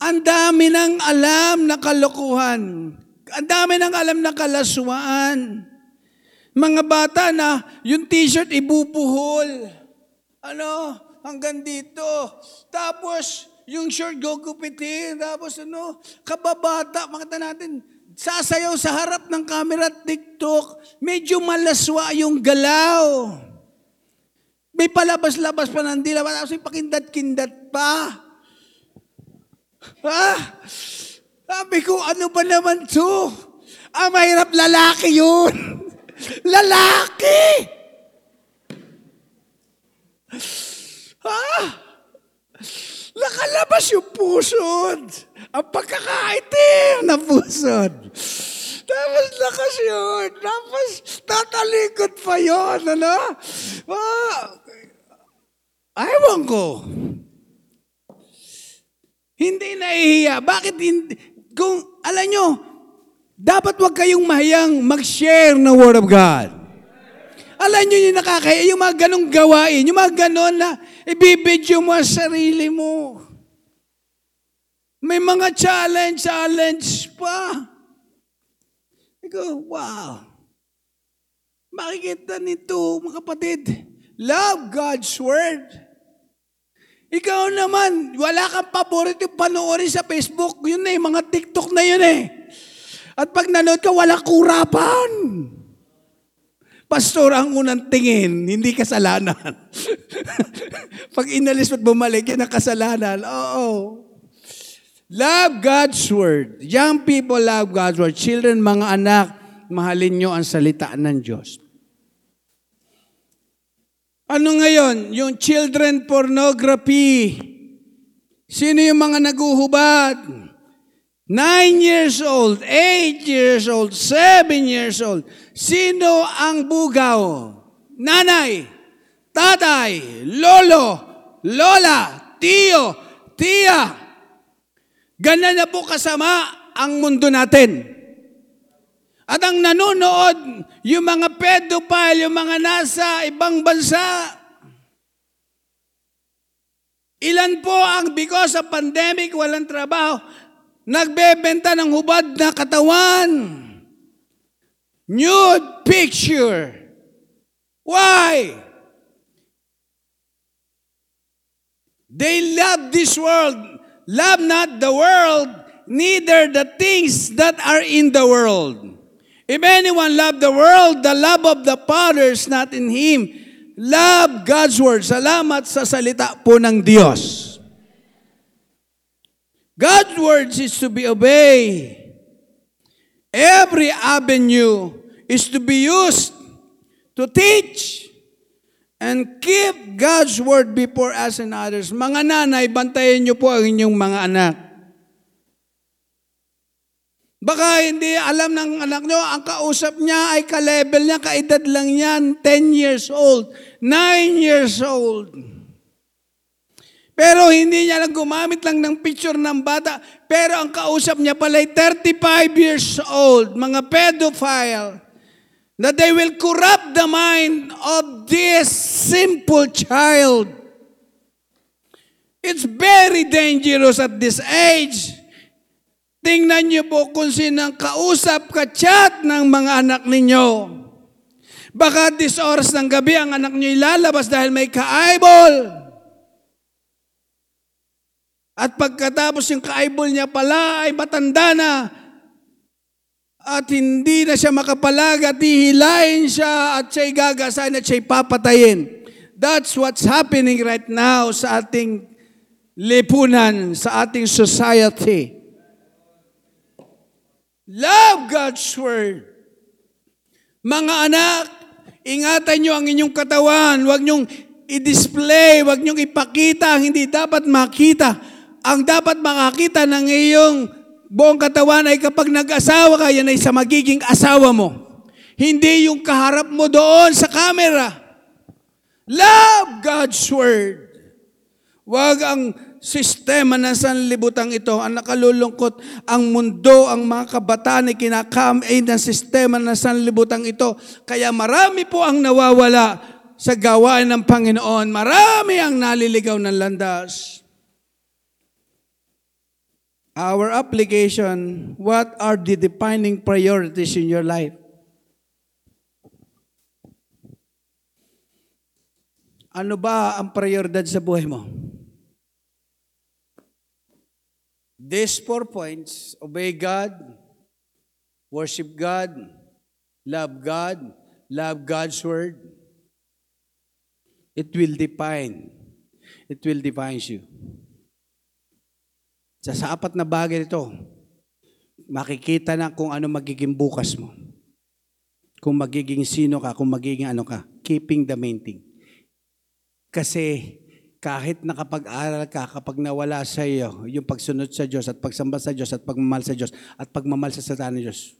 ang dami ng alam na kalokohan. Ang dami ng alam na kalaswaan. Mga bata na yung t-shirt ibubuhol. Ano? Hanggang dito. Tapos, yung short gugupitin. Tapos ano? Kababata. Makita natin, sasayaw sa harap ng camera at TikTok. Medyo malaswa yung galaw. May palabas-labas pa ng dila. Tapos may pakindat-kindat pa. Ah, sabi ko, ano ba naman to? Ah, mahirap lalaki yun. lalaki! Ah, nakalabas yung pusod. Ang pagkakaitim na pusod. Tapos lakas yun. Tapos tatalikod pa yun. Ano? Ah, ayaw ko. Hindi nahihiya. Bakit hindi? Kung, alam nyo, dapat wag kayong mahiyang mag-share ng Word of God. Alam nyo yung nakakaya, yung mga ganong gawain, yung mga ganon na ibibidyo mo ang sarili mo. May mga challenge, challenge pa. Ikaw, wow. Makikita nito, mga kapatid. Love God's Word. Ikaw naman, wala kang paborito panoorin sa Facebook. Yun eh, mga TikTok na yun eh. At pag nanood ka, wala kurapan. Pastor, ang unang tingin, hindi kasalanan. pag inalis at bumalik, yan ang kasalanan. Oo. Love God's Word. Young people love God's Word. Children, mga anak, mahalin nyo ang salita ng Diyos. Ano ngayon? Yung children pornography. Sino yung mga naguhubad? Nine years old, eight years old, seven years old. Sino ang bugaw? Nanay, tatay, lolo, lola, tiyo, tiya. Ganyan na po kasama ang mundo natin. At ang nanonood, yung mga pedophile, yung mga nasa ibang bansa, ilan po ang because of pandemic, walang trabaho, nagbebenta ng hubad na katawan. Nude picture. Why? They love this world. Love not the world, neither the things that are in the world. If anyone love the world, the love of the Father is not in him. Love God's word. Salamat sa salita po ng Diyos. God's words is to be obeyed. Every avenue is to be used to teach and keep God's word before us and others. Mga nanay, bantayan niyo po ang inyong mga anak. Baka hindi alam ng anak nyo, ang kausap niya ay ka-level niya, kaedad lang yan, 10 years old, 9 years old. Pero hindi niya lang gumamit lang ng picture ng bata, pero ang kausap niya pala ay 35 years old, mga pedophile, that they will corrupt the mind of this simple child. It's very dangerous at this age. Tingnan niyo po kung sinang kausap ka chat ng mga anak ninyo. Baka this oras ng gabi ang anak niyo ilalabas dahil may ka-eyeball. At pagkatapos yung ka-eyeball niya pala ay matanda na at hindi na siya makapalag at hihilain siya at siya'y gagasahin at siya'y papatayin. That's what's happening right now sa ating lipunan, sa ating society. Love God's Word. Mga anak, Ingatan nyo ang inyong katawan. Huwag nyong i-display, huwag nyong ipakita ang hindi dapat makita. Ang dapat makakita ng iyong buong katawan ay kapag nag-asawa ka, yan ay sa magiging asawa mo. Hindi yung kaharap mo doon sa camera. Love God's Word. Huwag ang sistema ng sanlibutan ito ang nakalulungkot. Ang mundo, ang mga kabataan ay kinakamay ng sistema ng sanlibutan ito. Kaya marami po ang nawawala sa gawain ng Panginoon. Marami ang naliligaw ng landas. Our application, what are the defining priorities in your life? Ano ba ang prioridad sa buhay mo? These four points, obey God, worship God, love God, love God's word. It will define. It will define you. Sa, apat na bagay ito, makikita na kung ano magiging bukas mo. Kung magiging sino ka, kung magiging ano ka. Keeping the main thing. Kasi kahit nakapag-aral ka, kapag nawala sa iyo yung pagsunod sa Diyos at pagsamba sa Diyos at pagmamahal sa Diyos at pagmamahal sa salita ng Diyos,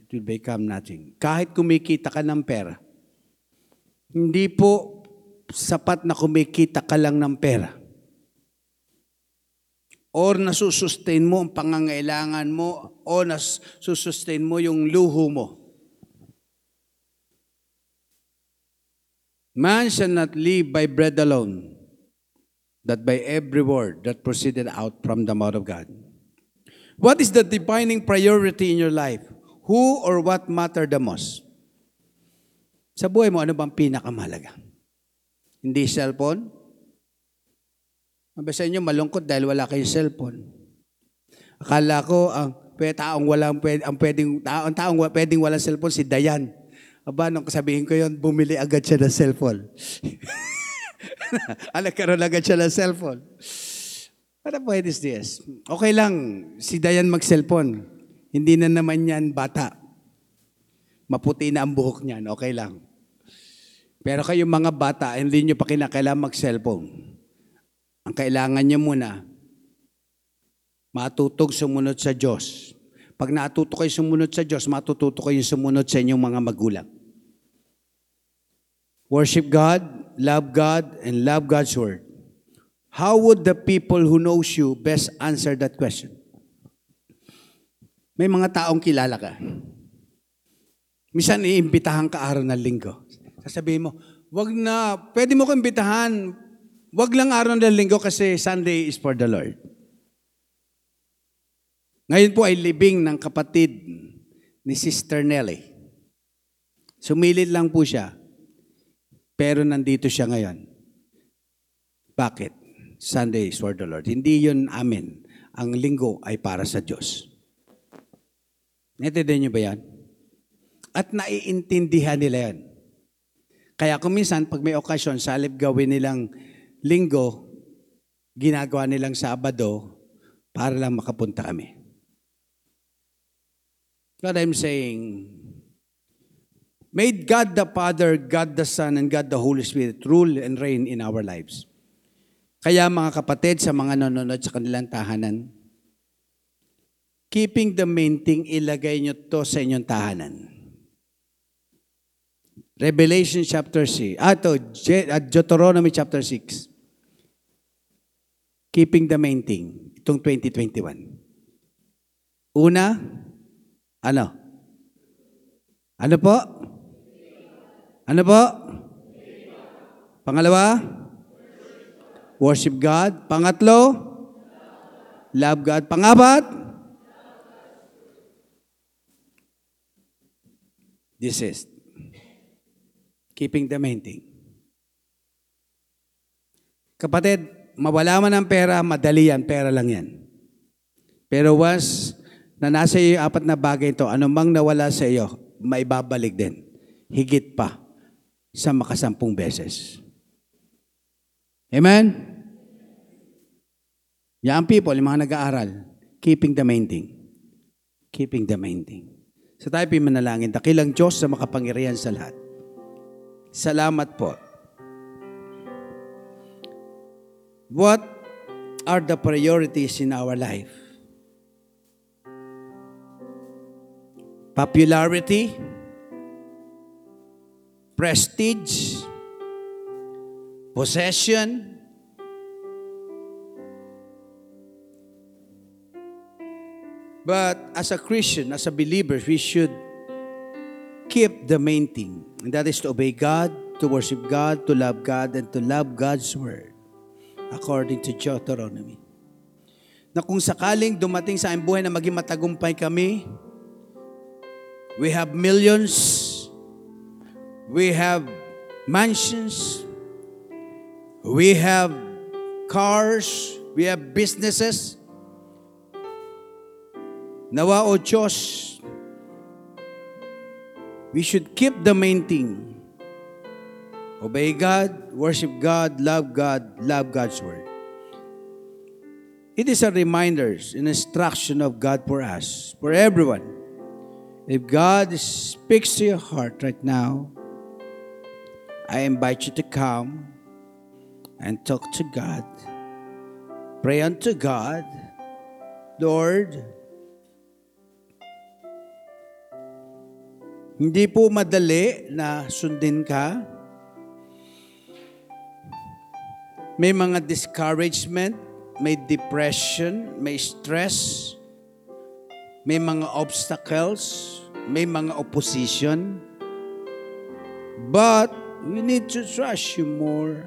it will become nothing. Kahit kumikita ka ng pera, hindi po sapat na kumikita ka lang ng pera. Or nasusustain mo ang pangangailangan mo o nasusustain mo yung luho mo. Man shall not live by bread alone, that by every word that proceeded out from the mouth of God. What is the defining priority in your life? Who or what matter the most? Sa buhay mo, ano bang pinakamahalaga? Hindi cellphone? Mabasa inyo, malungkot dahil wala kayong cellphone. Akala ko, ang pwede, taong walang, ang pwedeng, taong, taong pwedeng walang cellphone, si Dayan. Aba, nung sabihin ko yon bumili agad siya ng cellphone. Alagkaroon agad siya ng cellphone. Para pwede is this? Okay lang, si Dayan mag-cellphone. Hindi na naman yan bata. Maputi na ang buhok niyan, okay lang. Pero kayong mga bata, hindi nyo pa kinakailangan mag-cellphone. Ang kailangan nyo muna, matutog sumunod sa Diyos. Pag natuto kayo sumunod sa Diyos, matututo kayo sumunod sa inyong mga magulang. Worship God, love God, and love God's Word. How would the people who knows you best answer that question? May mga taong kilala ka. Misan iimbitahan ka araw ng linggo. Sasabihin mo, wag na, pwede mo ko imbitahan, wag lang araw ng linggo kasi Sunday is for the Lord. Ngayon po ay libing ng kapatid ni Sister Nelly. Sumilid lang po siya, pero nandito siya ngayon. Bakit? Sunday is for the Lord. Hindi yun amin. Ang linggo ay para sa Diyos. Naintindihan niyo ba yan? At naiintindihan nila yan. Kaya kung minsan, pag may okasyon, salib gawin nilang linggo, ginagawa nilang Sabado para lang makapunta kami. What I'm saying, made God the Father, God the Son, and God the Holy Spirit rule and reign in our lives. Kaya mga kapatid, sa mga nanonood sa kanilang tahanan, keeping the main thing, ilagay nyo to sa inyong tahanan. Revelation chapter 6. Ah, ito, Je- ah, Deuteronomy chapter 6. Keeping the main thing. Itong 2021. Una, ano? Ano po? Ano po? Pangalawa? Worship God. Pangatlo? Love God. Pangapat? Desist. Keeping the main thing. Kapatid, mawala man ang pera, madali yan, pera lang yan. Pero once na nasa iyo apat na bagay ito, anumang nawala sa iyo, maibabalik din. Higit pa sa makasampung beses. Amen? Yan people, yung mga nag-aaral, keeping the main thing. Keeping the main thing. Sa tayo manalangin, dakilang Diyos sa makapangyarihan sa lahat. Salamat po. What are the priorities in our life? Popularity, prestige, possession, But as a Christian, as a believer, we should keep the main thing. And that is to obey God, to worship God, to love God, and to love God's Word. According to Deuteronomy. Na kung sakaling dumating sa aming buhay na maging matagumpay kami, we have millions, we have mansions, we have cars, we have businesses, Nawa o Diyos, we should keep the main thing. Obey God, worship God, love God, love God's Word. It is a reminder, an instruction of God for us, for everyone. If God speaks to your heart right now, I invite you to come and talk to God. Pray unto God, Lord, Hindi po madali na sundin ka. May mga discouragement, may depression, may stress, may mga obstacles, may mga opposition. But we need to trust you more.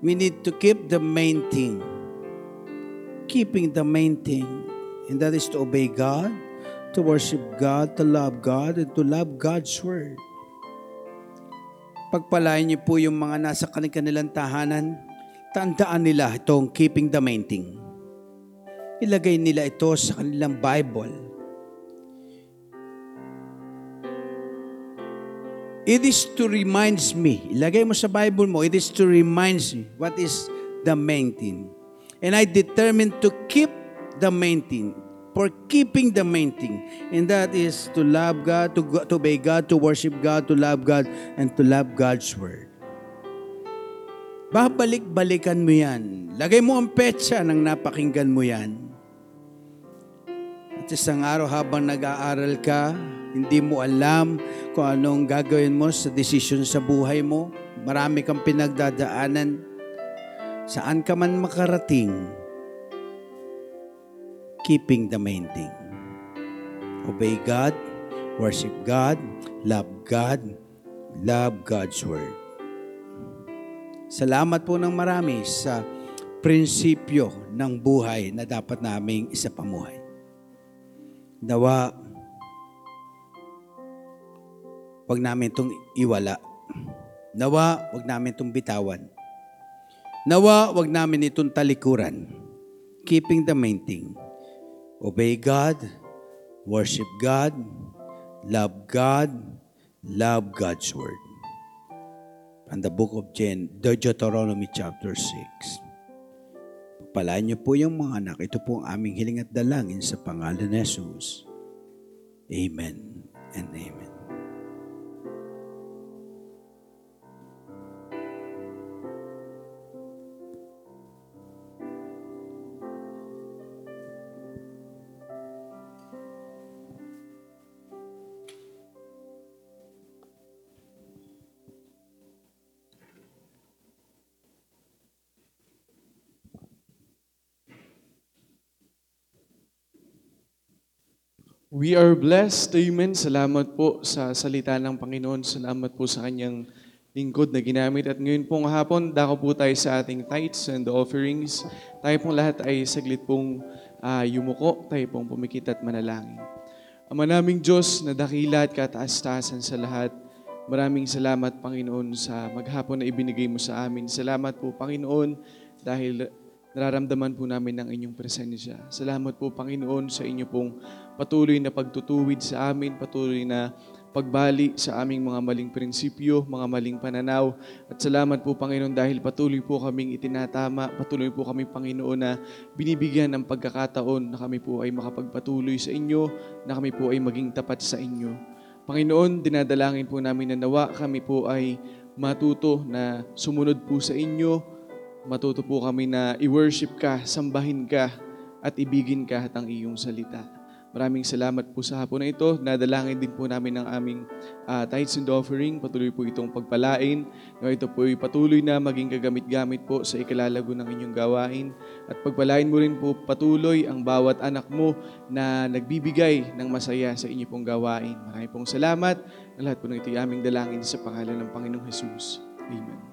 We need to keep the main thing. Keeping the main thing. And that is to obey God to worship God, to love God, and to love God's Word. Pagpalain niyo po yung mga nasa kanilang tahanan, tandaan nila itong keeping the main thing. Ilagay nila ito sa kanilang Bible. It is to reminds me. Ilagay mo sa Bible mo, it is to reminds me what is the main thing. And I determined to keep the main thing for keeping the main thing. And that is to love God, to, to obey God, to worship God, to love God, and to love God's Word. Babalik-balikan mo yan. Lagay mo ang petsa nang napakinggan mo yan. At isang araw habang nag-aaral ka, hindi mo alam kung anong gagawin mo sa desisyon sa buhay mo. Marami kang pinagdadaanan. Saan ka man makarating, keeping the main thing. Obey God, worship God, love God, love God's Word. Salamat po ng marami sa prinsipyo ng buhay na dapat naming isa pamuhay. Nawa, wag namin itong iwala. Nawa, wag namin itong bitawan. Nawa, wag namin itong talikuran. Keeping the main thing. Obey God, worship God, love God, love God's Word. And the book of Gen, Deuteronomy chapter 6. Palaan niyo po yung mga anak. Ito po ang aming hiling at dalangin sa pangalan ni Jesus. Amen and amen. We are blessed. Amen. Salamat po sa salita ng Panginoon. Salamat po sa kanyang lingkod na ginamit. At ngayon pong hapon, dako po tayo sa ating tithes and offerings. Tayo pong lahat ay saglit pong uh, yumuko. Tayo pong pumikit at manalangin. Ama naming Diyos na dakila at kataas-taasan sa lahat. Maraming salamat, Panginoon, sa maghapon na ibinigay mo sa amin. Salamat po, Panginoon, dahil nararamdaman po namin ng inyong presensya. Salamat po, Panginoon, sa inyo pong patuloy na pagtutuwid sa amin, patuloy na pagbali sa aming mga maling prinsipyo, mga maling pananaw. At salamat po, Panginoon, dahil patuloy po kaming itinatama, patuloy po kami, Panginoon, na binibigyan ng pagkakataon na kami po ay makapagpatuloy sa inyo, na kami po ay maging tapat sa inyo. Panginoon, dinadalangin po namin na nawa kami po ay matuto na sumunod po sa inyo, matuto po kami na i-worship ka, sambahin ka, at ibigin ka at ang iyong salita. Maraming salamat po sa hapon na ito. Nadalangin din po namin ang aming ah, tithes and offering. Patuloy po itong pagpalain. Na ito po ay patuloy na maging kagamit-gamit po sa ikalalago ng inyong gawain. At pagpalain mo rin po patuloy ang bawat anak mo na nagbibigay ng masaya sa inyo pong gawain. Maraming pong salamat. Ang lahat po ng ito ay aming dalangin sa pangalan ng Panginoong Jesus. Amen.